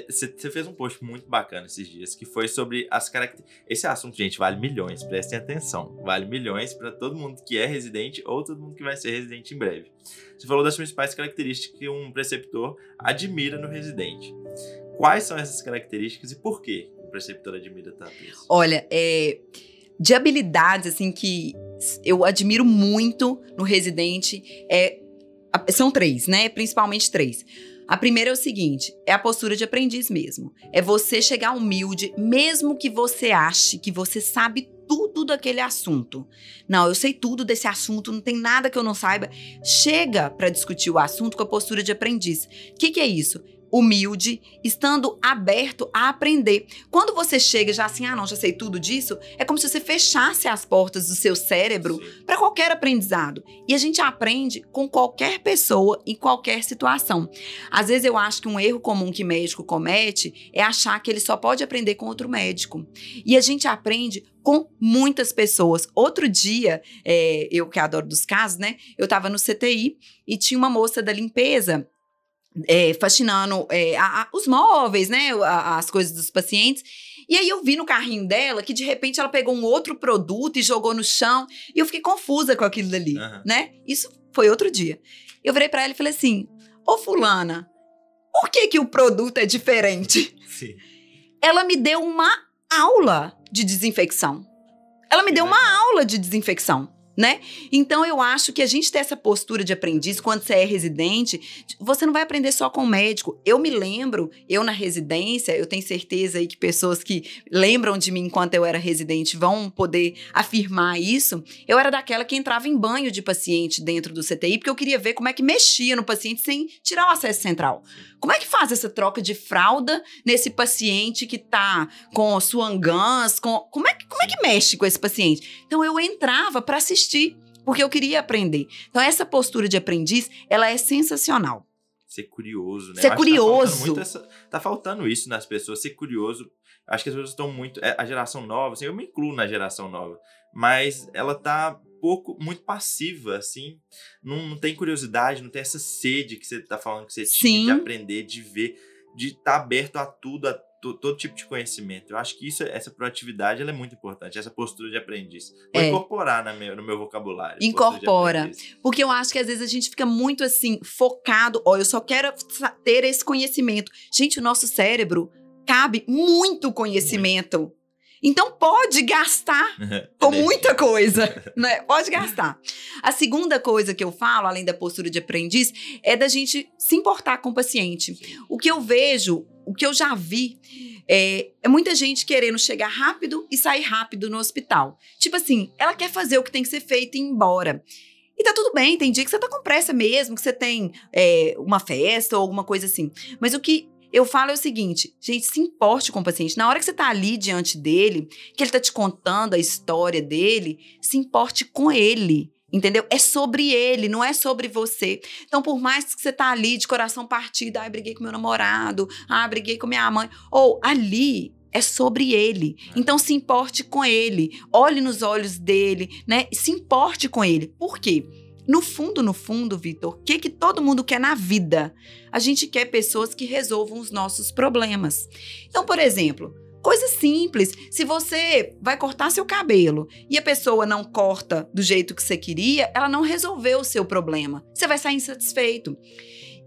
você é, fez um post muito bacana esses dias, que foi sobre as características. Esse assunto, gente, vale milhões, prestem atenção. Vale milhões para todo mundo que é residente ou todo mundo que vai ser residente em breve. Você falou das principais características que um preceptor admira no residente. Quais são essas características e por que o preceptor admira tanto isso? Olha, é, de habilidades assim que eu admiro muito no residente é são três, né? Principalmente três. A primeira é o seguinte: é a postura de aprendiz mesmo. É você chegar humilde, mesmo que você ache que você sabe tudo daquele assunto. Não, eu sei tudo desse assunto, não tem nada que eu não saiba. Chega para discutir o assunto com a postura de aprendiz. O que, que é isso? Humilde, estando aberto a aprender. Quando você chega já assim, ah, não, já sei tudo disso, é como se você fechasse as portas do seu cérebro para qualquer aprendizado. E a gente aprende com qualquer pessoa em qualquer situação. Às vezes eu acho que um erro comum que médico comete é achar que ele só pode aprender com outro médico. E a gente aprende com muitas pessoas. Outro dia, é, eu que adoro dos casos, né? Eu tava no CTI e tinha uma moça da limpeza é, fascinando é, a, a, os móveis, né? A, as coisas dos pacientes. E aí eu vi no carrinho dela que de repente ela pegou um outro produto e jogou no chão. E eu fiquei confusa com aquilo dali, uhum. né? Isso foi outro dia. Eu virei para ela e falei assim: Ô Fulana, por que, que o produto é diferente? Sim. Ela me deu uma aula de desinfecção. Ela me deu uma aula de desinfecção né? Então eu acho que a gente ter essa postura de aprendiz quando você é residente, você não vai aprender só com o médico. Eu me lembro, eu na residência, eu tenho certeza aí que pessoas que lembram de mim enquanto eu era residente vão poder afirmar isso. Eu era daquela que entrava em banho de paciente dentro do CTI porque eu queria ver como é que mexia no paciente sem tirar o acesso central. Como é que faz essa troca de fralda nesse paciente que tá com suangãs, com como é que como é que mexe com esse paciente? Então eu entrava para assistir assistir porque eu queria aprender. Então, essa postura de aprendiz, ela é sensacional. Ser curioso, né? Ser curioso. Tá faltando, tá faltando, isso nas pessoas, ser curioso. Acho que as pessoas estão muito. É, a geração nova, assim, eu me incluo na geração nova, mas ela tá pouco, muito passiva, assim. Não, não tem curiosidade, não tem essa sede que você tá falando que você Sim. tinha de aprender, de ver, de estar tá aberto a tudo, a todo tipo de conhecimento. Eu acho que isso, essa proatividade ela é muito importante, essa postura de aprendiz. Vou É. incorporar na meu, no meu vocabulário. Incorpora. Porque eu acho que às vezes a gente fica muito assim, focado. Ó, eu só quero ter esse conhecimento. Gente, o nosso cérebro cabe muito conhecimento. Então pode gastar com Energia. muita coisa, né? Pode gastar. A segunda coisa que eu falo, além da postura de aprendiz, é da gente se importar com o paciente. O que eu vejo, o que eu já vi, é, é muita gente querendo chegar rápido e sair rápido no hospital. Tipo assim, ela quer fazer o que tem que ser feito e ir embora. E tá tudo bem, tem dia que você tá com pressa mesmo, que você tem é, uma festa ou alguma coisa assim. Mas o que eu falo é o seguinte, gente, se importe com o paciente. Na hora que você tá ali diante dele, que ele tá te contando a história dele, se importe com ele. Entendeu? É sobre ele, não é sobre você. Então, por mais que você tá ali de coração partido, ai, briguei com meu namorado, ah, briguei com minha mãe, ou ali é sobre ele. Então, se importe com ele, olhe nos olhos dele, né? Se importe com ele. Por quê? No fundo, no fundo, Vitor, o que, que todo mundo quer na vida? A gente quer pessoas que resolvam os nossos problemas. Então, por exemplo, coisa simples. Se você vai cortar seu cabelo e a pessoa não corta do jeito que você queria, ela não resolveu o seu problema. Você vai sair insatisfeito.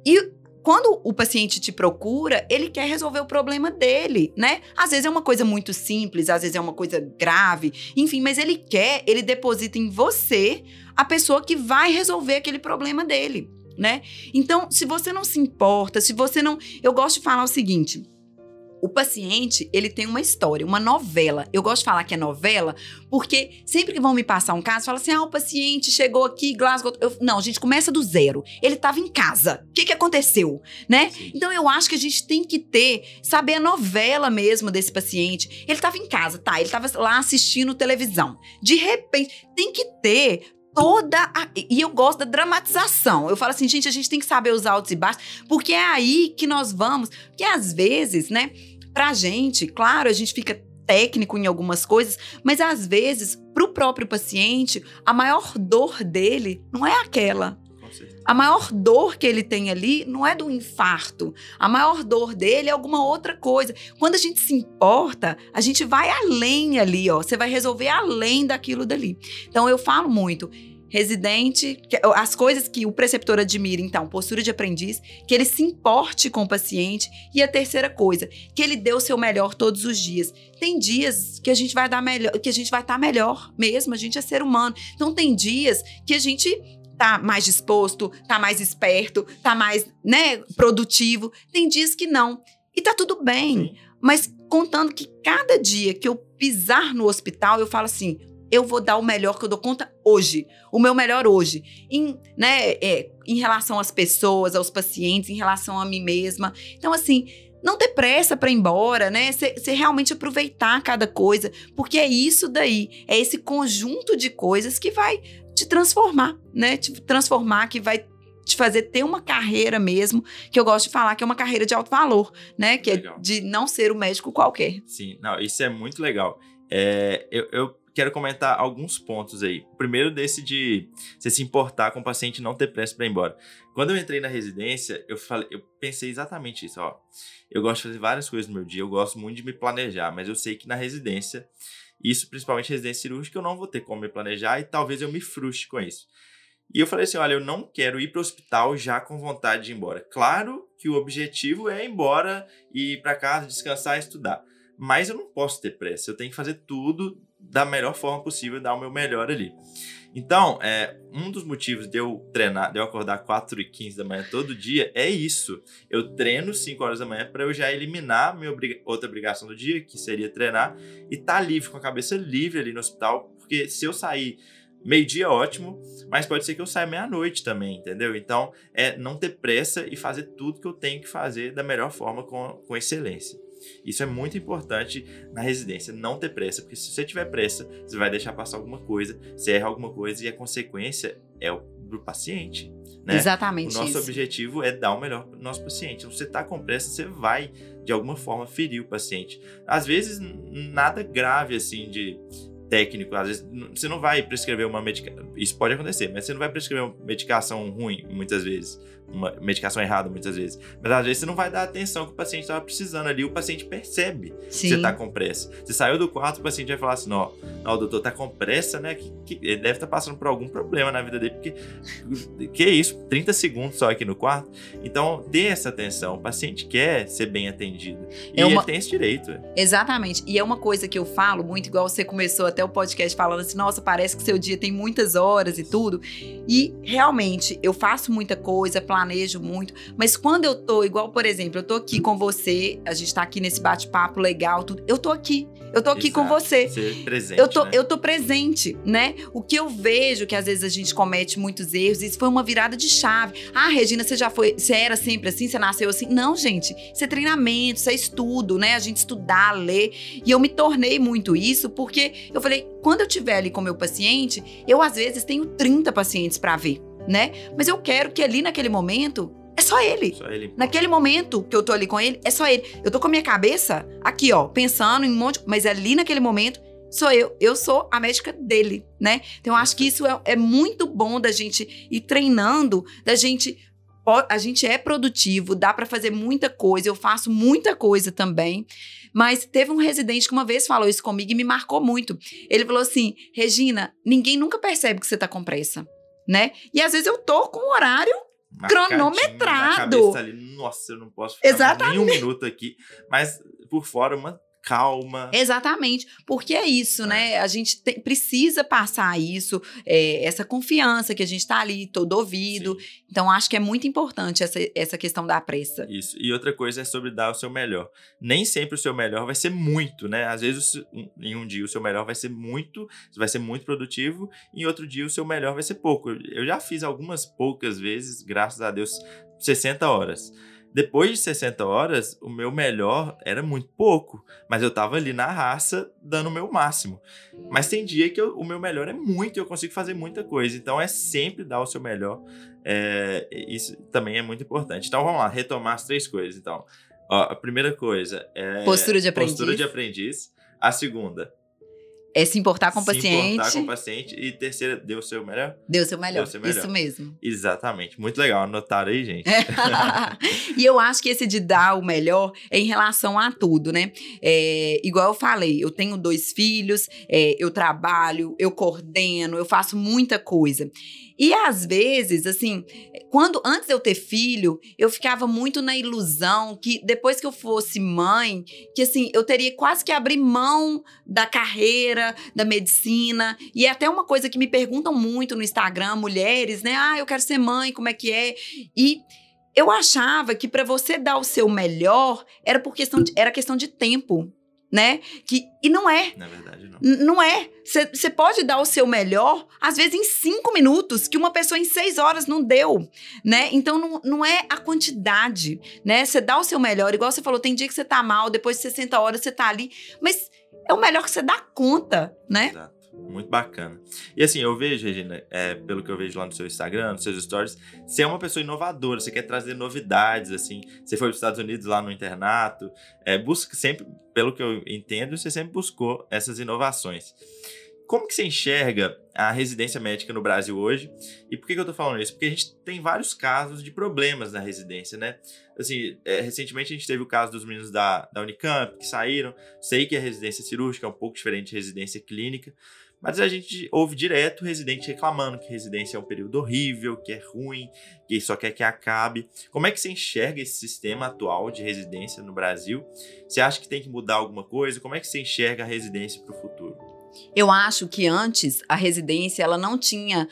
E quando o paciente te procura, ele quer resolver o problema dele, né? Às vezes é uma coisa muito simples, às vezes é uma coisa grave, enfim, mas ele quer, ele deposita em você a pessoa que vai resolver aquele problema dele, né? Então, se você não se importa, se você não. Eu gosto de falar o seguinte. O paciente, ele tem uma história, uma novela. Eu gosto de falar que é novela, porque sempre que vão me passar um caso, fala assim: ah, o paciente chegou aqui, Glasgow. Eu, não, gente, começa do zero. Ele estava em casa. O que, que aconteceu? Né? Sim. Então eu acho que a gente tem que ter, saber a novela mesmo desse paciente. Ele estava em casa, tá? Ele estava lá assistindo televisão. De repente, tem que ter toda a. E eu gosto da dramatização. Eu falo assim, gente, a gente tem que saber os altos e baixos, porque é aí que nós vamos. Porque às vezes, né, pra gente, claro, a gente fica técnico em algumas coisas, mas às vezes, pro próprio paciente, a maior dor dele não é aquela. A maior dor que ele tem ali não é do infarto. A maior dor dele é alguma outra coisa. Quando a gente se importa, a gente vai além ali, ó. Você vai resolver além daquilo dali. Então eu falo muito. Residente, as coisas que o preceptor admira, então, postura de aprendiz, que ele se importe com o paciente. E a terceira coisa, que ele dê o seu melhor todos os dias. Tem dias que a gente vai dar melhor, que a gente vai estar melhor mesmo, a gente é ser humano. Então tem dias que a gente tá mais disposto, tá mais esperto, tá mais, né, produtivo. Tem dias que não. E tá tudo bem. Sim. Mas contando que cada dia que eu pisar no hospital, eu falo assim, eu vou dar o melhor que eu dou conta hoje, o meu melhor hoje, em, né, é, em relação às pessoas, aos pacientes, em relação a mim mesma. Então, assim, não ter pressa para ir embora, né? Você realmente aproveitar cada coisa, porque é isso daí, é esse conjunto de coisas que vai te transformar, né? Te transformar, que vai te fazer ter uma carreira mesmo, que eu gosto de falar que é uma carreira de alto valor, né? Que Legal. é de não ser o médico qualquer. Sim, não, isso é muito legal. É, eu, eu quero comentar alguns pontos aí. Primeiro desse de você se importar com o paciente e não ter pressa para ir embora. Quando eu entrei na residência, eu falei, eu pensei exatamente isso, ó. Eu gosto de fazer várias coisas no meu dia, eu gosto muito de me planejar, mas eu sei que na residência, isso principalmente residência cirúrgica, eu não vou ter como me planejar e talvez eu me frustre com isso. E eu falei assim, olha, eu não quero ir para o hospital já com vontade de ir embora. Claro que o objetivo é ir embora e ir para casa, descansar e estudar. Mas eu não posso ter pressa, eu tenho que fazer tudo da melhor forma possível, dar o meu melhor ali. Então, é, um dos motivos de eu treinar, de eu acordar 4 e 15 da manhã todo dia é isso. Eu treino 5 horas da manhã para eu já eliminar minha obriga- outra obrigação do dia, que seria treinar, e tá livre, com a cabeça livre ali no hospital, porque se eu sair meio-dia, ótimo, mas pode ser que eu saia meia-noite também, entendeu? Então, é não ter pressa e fazer tudo que eu tenho que fazer da melhor forma, com, com excelência. Isso é muito importante na residência, não ter pressa, porque se você tiver pressa, você vai deixar passar alguma coisa, você erra alguma coisa e a consequência é o do paciente. Né? Exatamente. O nosso isso. objetivo é dar o melhor para o nosso paciente. Então, você está com pressa, você vai, de alguma forma, ferir o paciente. Às vezes, nada grave assim de técnico, às vezes você não vai prescrever uma medicação, isso pode acontecer, mas você não vai prescrever uma medicação ruim, muitas vezes uma medicação errada muitas vezes. Mas às vezes você não vai dar a atenção que o paciente estava precisando ali, o paciente percebe Sim. que você está com pressa. Você saiu do quarto, o paciente vai falar assim: ó, o doutor tá com pressa, né? Que, que ele deve estar tá passando por algum problema na vida dele, porque que é isso? 30 segundos só aqui no quarto. Então, dê essa atenção. O paciente quer ser bem atendido. E é uma... ele tem esse direito. Exatamente. E é uma coisa que eu falo muito, igual você começou até o podcast falando assim: nossa, parece que seu dia tem muitas horas e tudo. E realmente, eu faço muita coisa, planejo muito, mas quando eu tô, igual, por exemplo, eu tô aqui com você, a gente tá aqui nesse bate-papo legal, tudo, eu tô aqui. Eu tô aqui Exato. com você. Ser presente, eu tô, né? eu tô presente, né? O que eu vejo que às vezes a gente comete muitos erros, isso foi uma virada de chave. Ah, Regina, você já foi, você era sempre assim, você nasceu assim? Não, gente. Isso é treinamento, isso é estudo, né? A gente estudar, ler. E eu me tornei muito isso porque eu falei, quando eu estiver ali com meu paciente, eu às vezes tenho 30 pacientes para ver né? Mas eu quero que ali naquele momento é só ele. Só ele. Naquele momento que eu tô ali com ele, é só ele. Eu tô com a minha cabeça aqui, ó, pensando em um monte. Mas ali naquele momento, sou eu. Eu sou a médica dele, né? Então eu acho que isso é, é muito bom da gente ir treinando, da gente. A gente é produtivo, dá para fazer muita coisa, eu faço muita coisa também. Mas teve um residente que uma vez falou isso comigo e me marcou muito. Ele falou assim: Regina, ninguém nunca percebe que você tá com pressa né? E às vezes eu tô com o horário cronometrado. Ali, Nossa, eu não posso ficar Exatamente. nem um minuto aqui. Mas por fora, uma calma. Exatamente, porque é isso, é. né? A gente tem, precisa passar isso, é, essa confiança que a gente tá ali, todo ouvido. Sim. Então, acho que é muito importante essa, essa questão da pressa. Isso. E outra coisa é sobre dar o seu melhor. Nem sempre o seu melhor vai ser muito, né? Às vezes, em um dia, o seu melhor vai ser muito, vai ser muito produtivo, e em outro dia, o seu melhor vai ser pouco. Eu já fiz algumas poucas vezes, graças a Deus, 60 horas. Depois de 60 horas, o meu melhor era muito pouco, mas eu tava ali na raça dando o meu máximo. Mas tem dia que eu, o meu melhor é muito e eu consigo fazer muita coisa. Então é sempre dar o seu melhor. É, isso também é muito importante. Então vamos lá, retomar as três coisas. Então, ó, a primeira coisa é postura de aprendiz. Postura de aprendiz. A segunda, é se importar com o paciente. Se importar com o paciente. E terceira, deu o seu melhor? Deu o seu melhor. Deu seu melhor. Isso mesmo. Exatamente. Muito legal. Anotaram aí, gente. e eu acho que esse de dar o melhor é em relação a tudo, né? É, igual eu falei, eu tenho dois filhos, é, eu trabalho, eu coordeno, eu faço muita coisa. E às vezes, assim, quando antes de eu ter filho, eu ficava muito na ilusão que depois que eu fosse mãe, que assim, eu teria quase que abrir mão da carreira, da medicina. E é até uma coisa que me perguntam muito no Instagram, mulheres, né? Ah, eu quero ser mãe, como é que é? E eu achava que para você dar o seu melhor era por questão de, era questão de tempo né? Que, e não é. Na verdade, não. não é. Você pode dar o seu melhor, às vezes em cinco minutos, que uma pessoa em seis horas não deu, né? Então, não, não é a quantidade, né? Você dá o seu melhor, igual você falou, tem dia que você tá mal, depois de 60 horas você tá ali, mas é o melhor que você dá conta, né? Exato. Muito bacana. E assim, eu vejo, Regina, é, pelo que eu vejo lá no seu Instagram, nos seus stories, você é uma pessoa inovadora, você quer trazer novidades, assim. Você foi para os Estados Unidos lá no internato, é, busca sempre, pelo que eu entendo, você sempre buscou essas inovações. Como que você enxerga a residência médica no Brasil hoje? E por que, que eu tô falando isso? Porque a gente tem vários casos de problemas na residência, né? Assim, é, recentemente a gente teve o caso dos meninos da, da Unicamp que saíram. Sei que a residência cirúrgica é um pouco diferente de residência clínica, mas a gente ouve direto residente reclamando que residência é um período horrível, que é ruim, que só quer que acabe. Como é que você enxerga esse sistema atual de residência no Brasil? Você acha que tem que mudar alguma coisa? Como é que você enxerga a residência para o futuro? Eu acho que antes a residência ela não tinha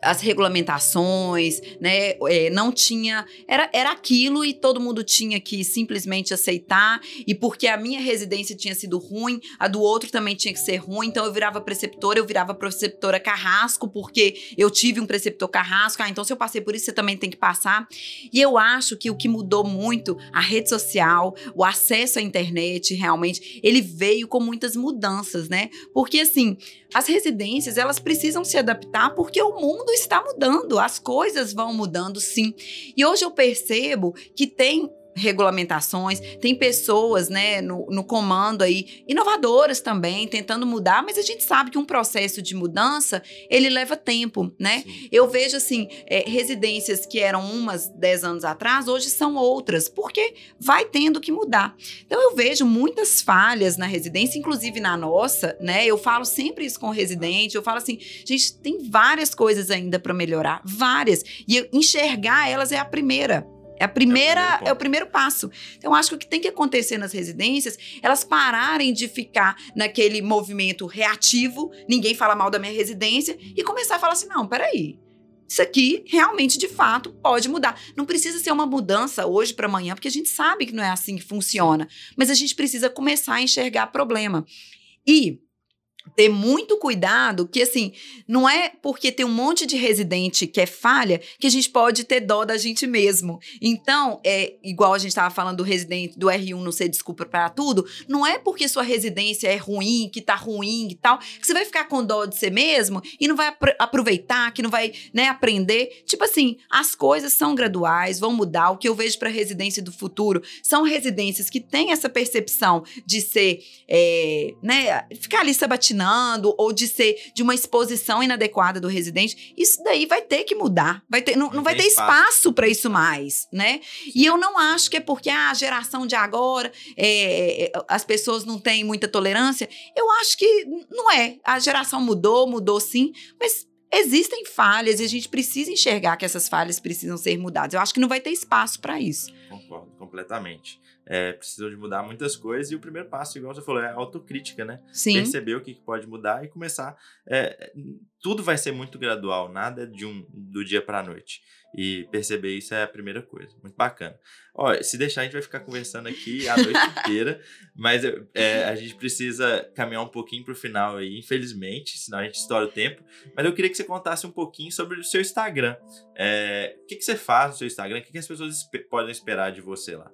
as regulamentações, né? É, não tinha. Era, era aquilo e todo mundo tinha que simplesmente aceitar. E porque a minha residência tinha sido ruim, a do outro também tinha que ser ruim. Então eu virava preceptora, eu virava preceptora carrasco, porque eu tive um preceptor carrasco. Ah, então se eu passei por isso, você também tem que passar. E eu acho que o que mudou muito, a rede social, o acesso à internet, realmente, ele veio com muitas mudanças, né? Porque assim, as residências, elas precisam se adaptar porque o mundo está mudando, as coisas vão mudando sim. E hoje eu percebo que tem regulamentações, tem pessoas, né, no, no, comando aí, inovadoras também, tentando mudar, mas a gente sabe que um processo de mudança, ele leva tempo, né? Sim. Eu vejo, assim, é, residências que eram umas 10 anos atrás, hoje são outras, porque vai tendo que mudar. Então, eu vejo muitas falhas na residência, inclusive na nossa, né? Eu falo sempre isso com o residente, eu falo assim, gente, tem várias coisas ainda para melhorar, várias, e enxergar elas é a primeira, é a primeira, é o, é o, primeiro passo. Então, acho que o que tem que acontecer nas residências, elas pararem de ficar naquele movimento reativo, ninguém fala mal da minha residência, e começar a falar assim: não, peraí. Isso aqui realmente, de fato, pode mudar. Não precisa ser uma mudança hoje para amanhã, porque a gente sabe que não é assim que funciona. Mas a gente precisa começar a enxergar problema. E ter muito cuidado, que assim, não é porque tem um monte de residente que é falha que a gente pode ter dó da gente mesmo. Então, é igual a gente estava falando do residente do R1 não ser desculpa para tudo, não é porque sua residência é ruim, que tá ruim e tal, que você vai ficar com dó de você mesmo e não vai aproveitar, que não vai, né, aprender. Tipo assim, as coisas são graduais, vão mudar. O que eu vejo para residência do futuro são residências que têm essa percepção de ser, é, né, ficar ali sabatinando ou de ser de uma exposição inadequada do residente, isso daí vai ter que mudar. Vai ter, não, não vai ter espaço para isso mais, né? E eu não acho que é porque ah, a geração de agora é, as pessoas não têm muita tolerância. Eu acho que não é. A geração mudou, mudou sim, mas existem falhas e a gente precisa enxergar que essas falhas precisam ser mudadas. Eu acho que não vai ter espaço para isso. Concordo completamente é, precisam de mudar muitas coisas e o primeiro passo, igual você falou, é autocrítica, né? Sim. Perceber o que pode mudar e começar. É, tudo vai ser muito gradual, nada de um do dia para a noite. E perceber isso é a primeira coisa. Muito bacana. Ó, se deixar, a gente vai ficar conversando aqui a noite inteira, mas é, a gente precisa caminhar um pouquinho para o final aí, infelizmente, senão a gente estoura o tempo. Mas eu queria que você contasse um pouquinho sobre o seu Instagram. É, o que, que você faz no seu Instagram? O que, que as pessoas podem esperar de você lá?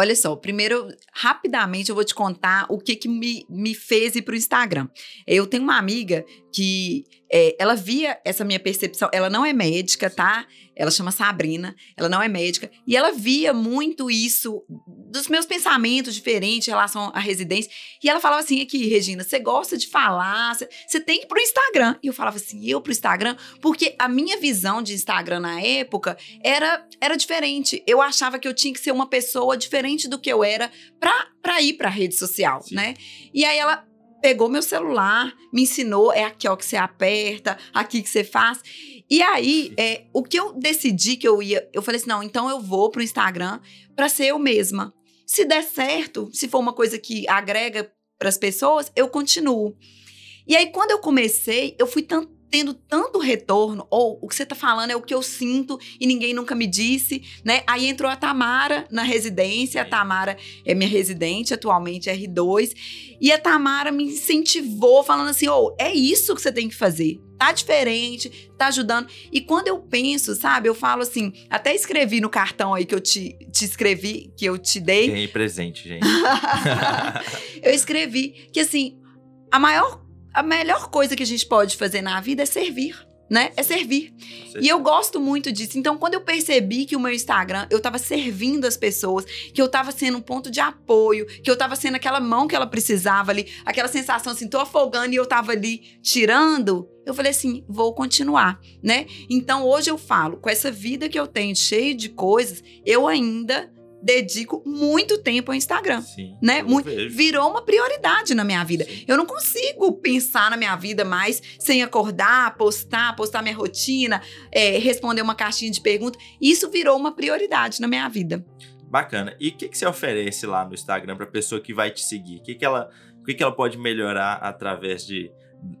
Olha só, primeiro, rapidamente eu vou te contar o que, que me, me fez ir para o Instagram. Eu tenho uma amiga que é, ela via essa minha percepção, ela não é médica, tá? Ela chama Sabrina, ela não é médica, e ela via muito isso dos meus pensamentos diferentes em relação à residência. E ela falava assim: aqui, Regina, você gosta de falar, você tem que ir pro Instagram. E eu falava assim: eu pro Instagram, porque a minha visão de Instagram na época era, era diferente. Eu achava que eu tinha que ser uma pessoa diferente do que eu era pra, pra ir pra rede social, Sim. né? E aí ela pegou meu celular, me ensinou, é aqui ó que você aperta, aqui que você faz. E aí, é, o que eu decidi que eu ia, eu falei assim, não, então eu vou pro Instagram para ser eu mesma. Se der certo, se for uma coisa que agrega para as pessoas, eu continuo. E aí, quando eu comecei, eu fui tendo tanto retorno, ou o que você tá falando é o que eu sinto e ninguém nunca me disse, né? Aí entrou a Tamara na residência, a Tamara é minha residente atualmente, R2, e a Tamara me incentivou, falando assim: ô, oh, é isso que você tem que fazer. Tá diferente, tá ajudando. E quando eu penso, sabe, eu falo assim, até escrevi no cartão aí que eu te, te escrevi, que eu te dei. Ganhei presente, gente. eu escrevi que assim, a maior a melhor coisa que a gente pode fazer na vida é servir. Né? É servir. E eu gosto muito disso. Então, quando eu percebi que o meu Instagram, eu tava servindo as pessoas, que eu tava sendo um ponto de apoio, que eu tava sendo aquela mão que ela precisava ali, aquela sensação assim, tô afogando e eu tava ali tirando, eu falei assim, vou continuar, né? Então, hoje eu falo, com essa vida que eu tenho cheia de coisas, eu ainda dedico muito tempo ao Instagram, Sim, né? Muito, virou uma prioridade na minha vida. Sim. Eu não consigo pensar na minha vida mais sem acordar, postar, postar minha rotina, é, responder uma caixinha de perguntas. Isso virou uma prioridade na minha vida. Bacana. E o que, que você oferece lá no Instagram para pessoa que vai te seguir? O que, que ela, o que, que ela pode melhorar através de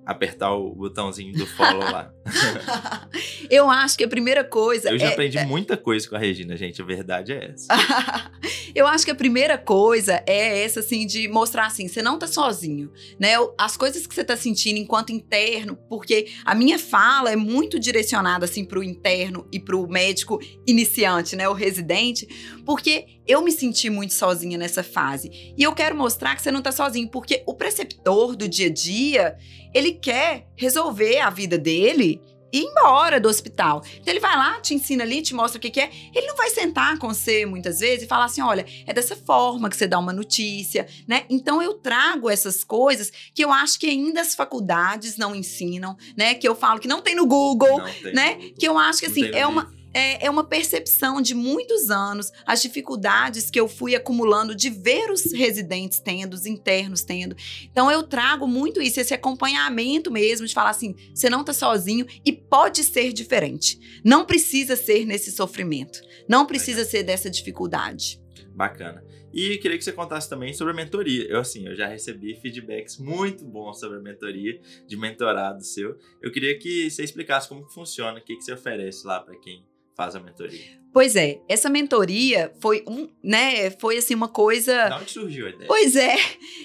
apertar o botãozinho do follow lá. eu acho que a primeira coisa. Eu já é, aprendi é... muita coisa com a Regina, gente. A verdade é essa. eu acho que a primeira coisa é essa, assim, de mostrar assim: você não tá sozinho, né? As coisas que você tá sentindo enquanto interno, porque a minha fala é muito direcionada, assim, pro interno e pro médico iniciante, né? O residente, porque eu me senti muito sozinha nessa fase. E eu quero mostrar que você não tá sozinho, porque o preceptor do dia a dia, ele quer resolver a vida dele e ir embora do hospital. Então ele vai lá, te ensina ali, te mostra o que, que, é. Ele não vai sentar com você muitas vezes e falar assim: olha, é dessa forma que você dá uma notícia, né? Então eu trago essas coisas que eu acho que ainda as faculdades não ensinam, né? Que eu falo que não tem no Google, tem né? No Google. Que eu acho que assim, é uma é, é uma percepção de muitos anos, as dificuldades que eu fui acumulando de ver os residentes tendo, os internos tendo. Então eu trago muito isso, esse acompanhamento mesmo, de falar assim: você não está sozinho e pode ser diferente. Não precisa ser nesse sofrimento, não precisa ser dessa dificuldade. Bacana. E queria que você contasse também sobre a mentoria. Eu, assim, eu já recebi feedbacks muito bons sobre a mentoria, de mentorado seu. Eu queria que você explicasse como funciona, o que, que você oferece lá para quem faz a mentoria? Pois é, essa mentoria foi um, né, foi assim uma coisa. De onde surgiu a ideia? Pois é,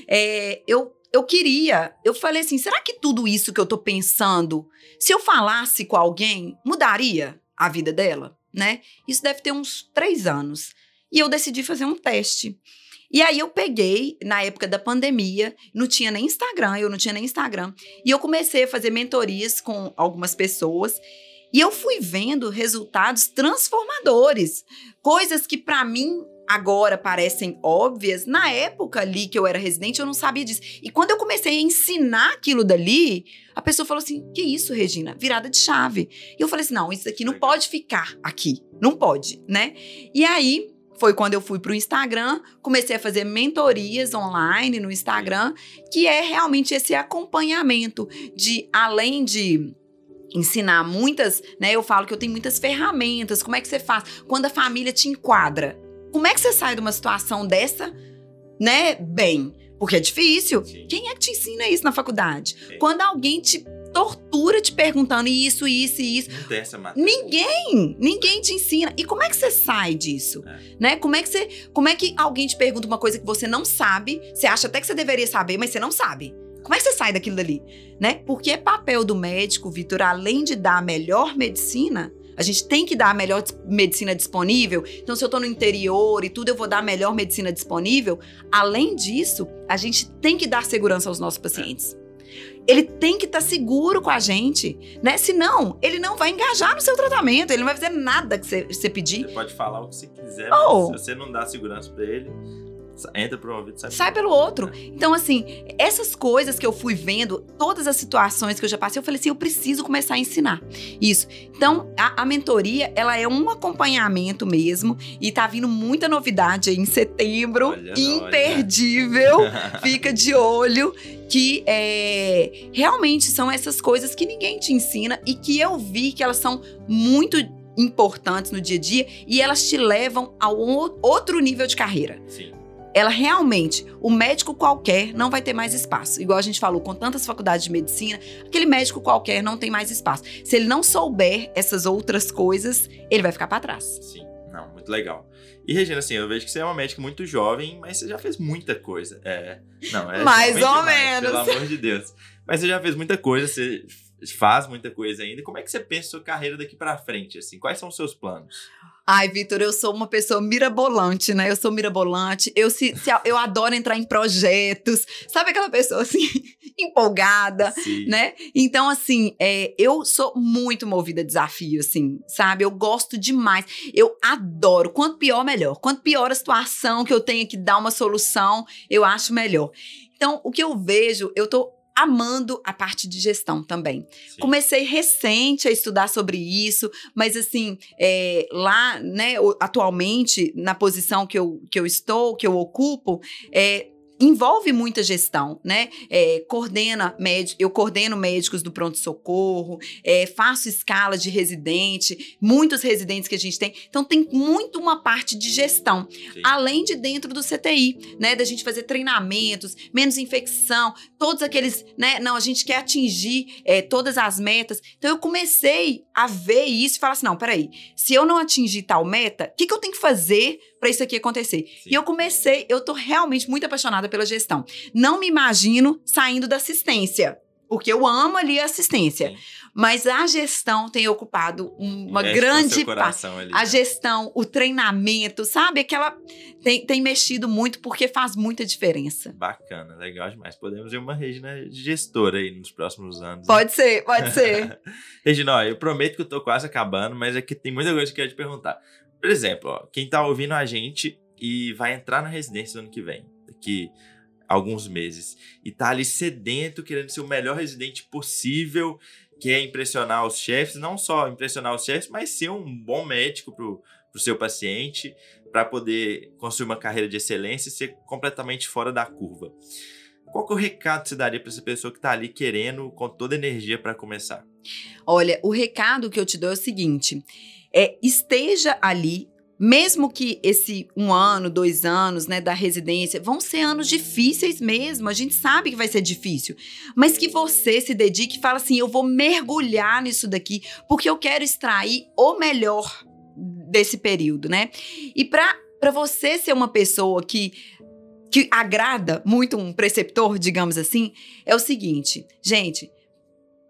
é eu eu queria, eu falei assim, será que tudo isso que eu tô pensando, se eu falasse com alguém, mudaria a vida dela, né? Isso deve ter uns três anos. E eu decidi fazer um teste. E aí eu peguei, na época da pandemia, não tinha nem Instagram, eu não tinha nem Instagram. E eu comecei a fazer mentorias com algumas pessoas. E eu fui vendo resultados transformadores, coisas que para mim agora parecem óbvias, na época ali que eu era residente, eu não sabia disso. E quando eu comecei a ensinar aquilo dali, a pessoa falou assim: "Que isso, Regina? Virada de chave". E eu falei assim: "Não, isso aqui não pode ficar aqui. Não pode, né?". E aí foi quando eu fui para o Instagram, comecei a fazer mentorias online no Instagram, que é realmente esse acompanhamento de além de ensinar muitas, né? Eu falo que eu tenho muitas ferramentas. Como é que você faz? Quando a família te enquadra, como é que você sai de uma situação dessa, né? Bem, porque é difícil. Sim. Quem é que te ensina isso na faculdade? Sim. Quando alguém te tortura te perguntando isso, isso e isso. Não tem essa matéria. Ninguém, ninguém te ensina. E como é que você sai disso? É. Né? Como é que você, como é que alguém te pergunta uma coisa que você não sabe? Você acha até que você deveria saber, mas você não sabe. Como é que você sai daquilo dali? Né? Porque é papel do médico, Vitor, além de dar a melhor medicina, a gente tem que dar a melhor medicina disponível. Então, se eu estou no interior e tudo, eu vou dar a melhor medicina disponível. Além disso, a gente tem que dar segurança aos nossos pacientes. Ele tem que estar tá seguro com a gente, né? Senão, ele não vai engajar no seu tratamento, ele não vai fazer nada que você, pedir. Você pode falar o que você quiser, oh. mas se você não dá segurança para ele, Entra por um ouvido, sai, sai pelo outro. Então, assim, essas coisas que eu fui vendo, todas as situações que eu já passei, eu falei assim, eu preciso começar a ensinar isso. Então, a, a mentoria, ela é um acompanhamento mesmo, e tá vindo muita novidade aí em setembro, olha, imperdível, olha. fica de olho, que é, realmente são essas coisas que ninguém te ensina e que eu vi que elas são muito importantes no dia a dia e elas te levam a um outro nível de carreira. Sim ela realmente, o médico qualquer não vai ter mais espaço. Igual a gente falou, com tantas faculdades de medicina, aquele médico qualquer não tem mais espaço. Se ele não souber essas outras coisas, ele vai ficar para trás. Sim, não, muito legal. E Regina, assim, eu vejo que você é uma médica muito jovem, mas você já fez muita coisa. É, não, é mais ou demais, menos. Pelo amor de Deus. Mas você já fez muita coisa, você faz muita coisa ainda. Como é que você pensa sua carreira daqui para frente, assim? Quais são os seus planos? Ai, Vitor, eu sou uma pessoa mirabolante, né? Eu sou mirabolante. Eu, se, se, eu adoro entrar em projetos. Sabe aquela pessoa assim, empolgada, Sim. né? Então, assim, é, eu sou muito movida a desafio, assim, sabe? Eu gosto demais. Eu adoro. Quanto pior, melhor. Quanto pior a situação que eu tenha que dar uma solução, eu acho melhor. Então, o que eu vejo, eu tô amando a parte de gestão também. Sim. Comecei recente a estudar sobre isso, mas assim, é, lá, né, atualmente, na posição que eu, que eu estou, que eu ocupo, é, envolve muita gestão, né? É, coordena médico, eu coordeno médicos do pronto-socorro, é, faço escala de residente, muitos residentes que a gente tem. Então tem muito uma parte de gestão, Sim. além de dentro do CTI, né? Da gente fazer treinamentos, menos infecção, todos aqueles, né? Não, a gente quer atingir é, todas as metas. Então eu comecei a ver isso e falar assim: não, peraí, se eu não atingir tal meta, o que, que eu tenho que fazer para isso aqui acontecer? Sim. E eu comecei, eu tô realmente muito apaixonada pela gestão. Não me imagino saindo da assistência, porque eu amo ali a assistência. Sim. Mas a gestão tem ocupado uma grande parte. A né? gestão, o treinamento, sabe? Aquela tem, tem mexido muito porque faz muita diferença. Bacana, legal demais. Podemos ver uma Regina gestora aí nos próximos anos. Pode né? ser, pode ser. Regina, ó, eu prometo que eu tô quase acabando, mas é que tem muita coisa que eu quero te perguntar. Por exemplo, ó, quem tá ouvindo a gente e vai entrar na residência no ano que vem, daqui alguns meses, e tá ali sedento, querendo ser o melhor residente possível, quer impressionar os chefes, não só impressionar os chefes, mas ser um bom médico pro, pro seu paciente, para poder construir uma carreira de excelência e ser completamente fora da curva. Qual que é o recado que você daria para essa pessoa que está ali querendo com toda energia para começar? Olha, o recado que eu te dou é o seguinte: é esteja ali mesmo que esse um ano, dois anos, né, da residência, vão ser anos difíceis mesmo, a gente sabe que vai ser difícil, mas que você se dedique e fala assim, eu vou mergulhar nisso daqui, porque eu quero extrair o melhor desse período, né? E para você ser uma pessoa que que agrada muito um preceptor, digamos assim, é o seguinte, gente,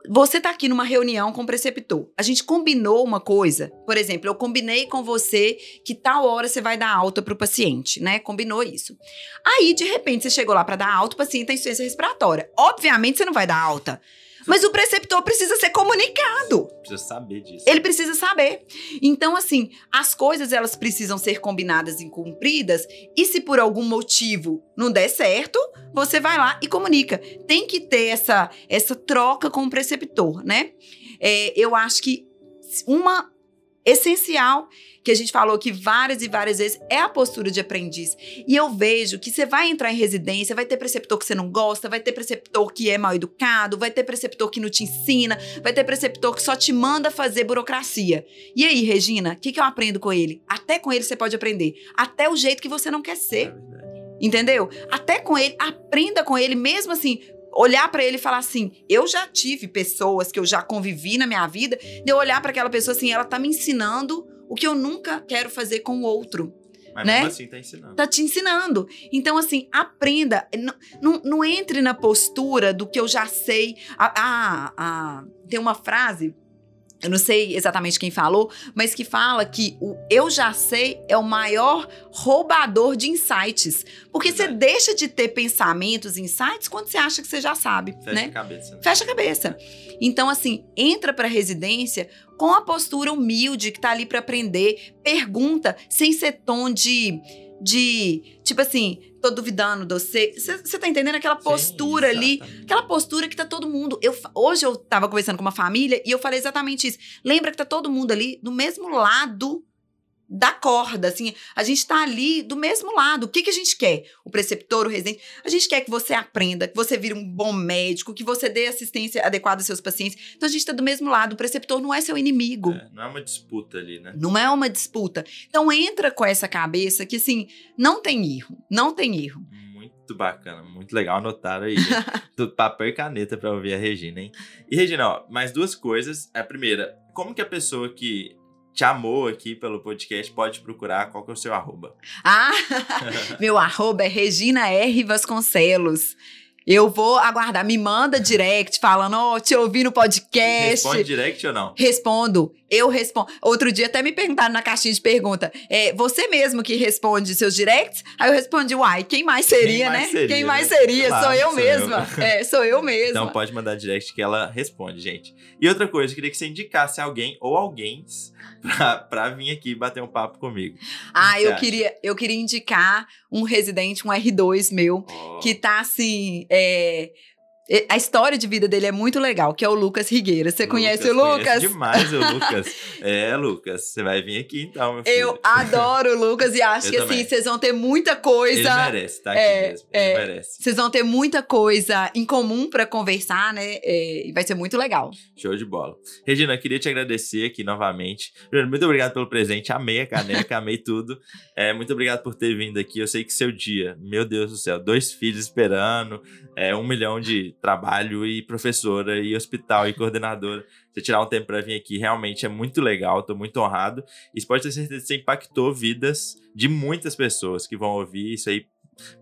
você está aqui numa reunião com o preceptor. A gente combinou uma coisa. Por exemplo, eu combinei com você que tal hora você vai dar alta para o paciente, né? Combinou isso. Aí, de repente, você chegou lá para dar alta, o paciente tem insuficiência respiratória. Obviamente, você não vai dar alta. Mas o preceptor precisa ser comunicado. Precisa saber disso. Ele precisa saber. Então, assim, as coisas elas precisam ser combinadas e cumpridas. E se por algum motivo não der certo, você vai lá e comunica. Tem que ter essa, essa troca com o preceptor, né? É, eu acho que uma essencial que a gente falou aqui várias e várias vezes é a postura de aprendiz. E eu vejo que você vai entrar em residência, vai ter preceptor que você não gosta, vai ter preceptor que é mal educado, vai ter preceptor que não te ensina, vai ter preceptor que só te manda fazer burocracia. E aí, Regina, o que, que eu aprendo com ele? Até com ele você pode aprender. Até o jeito que você não quer ser. É Entendeu? Até com ele, aprenda com ele, mesmo assim, olhar para ele e falar assim: eu já tive pessoas que eu já convivi na minha vida, de eu olhar para aquela pessoa assim, ela tá me ensinando o que eu nunca quero fazer com o outro. Mas né? mesmo assim tá ensinando. Tá te ensinando. Então, assim, aprenda. Não, não, não entre na postura do que eu já sei. Ah, ah, ah, tem uma frase eu não sei exatamente quem falou, mas que fala que o eu já sei é o maior roubador de insights. Porque você deixa de ter pensamentos, insights, quando você acha que você já sabe. Fecha né? a cabeça. Né? Fecha a cabeça. Então, assim, entra pra residência com a postura humilde que tá ali para aprender, pergunta, sem ser tom de de, tipo assim, tô duvidando de você. Você tá entendendo aquela postura Sim, ali? Aquela postura que tá todo mundo. Eu, hoje eu tava conversando com uma família e eu falei exatamente isso. Lembra que tá todo mundo ali do mesmo lado da corda, assim, a gente tá ali do mesmo lado. O que, que a gente quer? O preceptor, o residente, a gente quer que você aprenda, que você vire um bom médico, que você dê assistência adequada aos seus pacientes. Então a gente tá do mesmo lado. O preceptor não é seu inimigo. É, não é uma disputa ali, né? Não é uma disputa. Então entra com essa cabeça que, assim, não tem erro, não tem erro. Muito bacana, muito legal anotar aí. do papel e caneta para ouvir a Regina, hein? E Regina, ó, mais duas coisas. A primeira, como que a pessoa que te amou aqui pelo podcast, pode procurar. Qual que é o seu arroba? Ah, meu arroba é Regina R. Vasconcelos. Eu vou aguardar. Me manda direct falando, ó, oh, te ouvi no podcast. Responde direct ou não? Respondo. Eu respondo. Outro dia até me perguntaram na caixinha de pergunta: é você mesmo que responde seus directs? Aí eu respondi, uai, quem mais seria, quem mais né? Seria, quem mais né? seria? Claro, sou eu sou mesma. Eu. É, sou eu mesma. Então pode mandar direct que ela responde, gente. E outra coisa, eu queria que você indicasse alguém ou alguém pra, pra vir aqui bater um papo comigo. Ah, eu queria, eu queria indicar um residente, um R2 meu, oh. que tá assim. É, A história de vida dele é muito legal, que é o Lucas Rigueira. Você Lucas, conhece o Lucas? demais o Lucas. É, Lucas, você vai vir aqui então, meu filho. Eu adoro o Lucas e acho Eu que assim, também. vocês vão ter muita coisa. Ele merece, tá aqui É, mesmo. Ele é. merece. Vocês vão ter muita coisa em comum pra conversar, né? É, e vai ser muito legal. Show de bola. Regina, queria te agradecer aqui novamente. Primeiro, muito obrigado pelo presente. Amei a caneca, amei tudo. É, muito obrigado por ter vindo aqui. Eu sei que seu dia, meu Deus do céu, dois filhos esperando, é, um milhão de trabalho e professora e hospital e coordenadora. Você tirar um tempo para vir aqui realmente é muito legal. Tô muito honrado. Você pode ter certeza que você impactou vidas de muitas pessoas que vão ouvir isso aí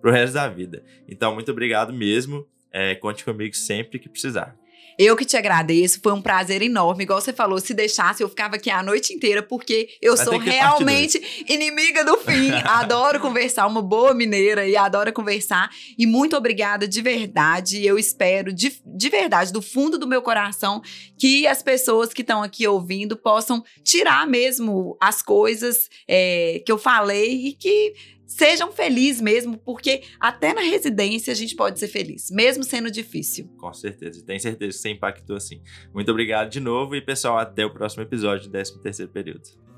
pro resto da vida. Então, muito obrigado mesmo. É, conte comigo sempre que precisar. Eu que te agradeço, foi um prazer enorme. Igual você falou, se deixasse, eu ficava aqui a noite inteira, porque eu Vai sou realmente inimiga do fim. adoro conversar, uma boa mineira e adoro conversar. E muito obrigada de verdade. Eu espero, de, de verdade, do fundo do meu coração, que as pessoas que estão aqui ouvindo possam tirar mesmo as coisas é, que eu falei e que sejam felizes mesmo, porque até na residência a gente pode ser feliz, mesmo sendo difícil. Com certeza. Tenho certeza que você impactou assim. Muito obrigado de novo e, pessoal, até o próximo episódio do 13º período.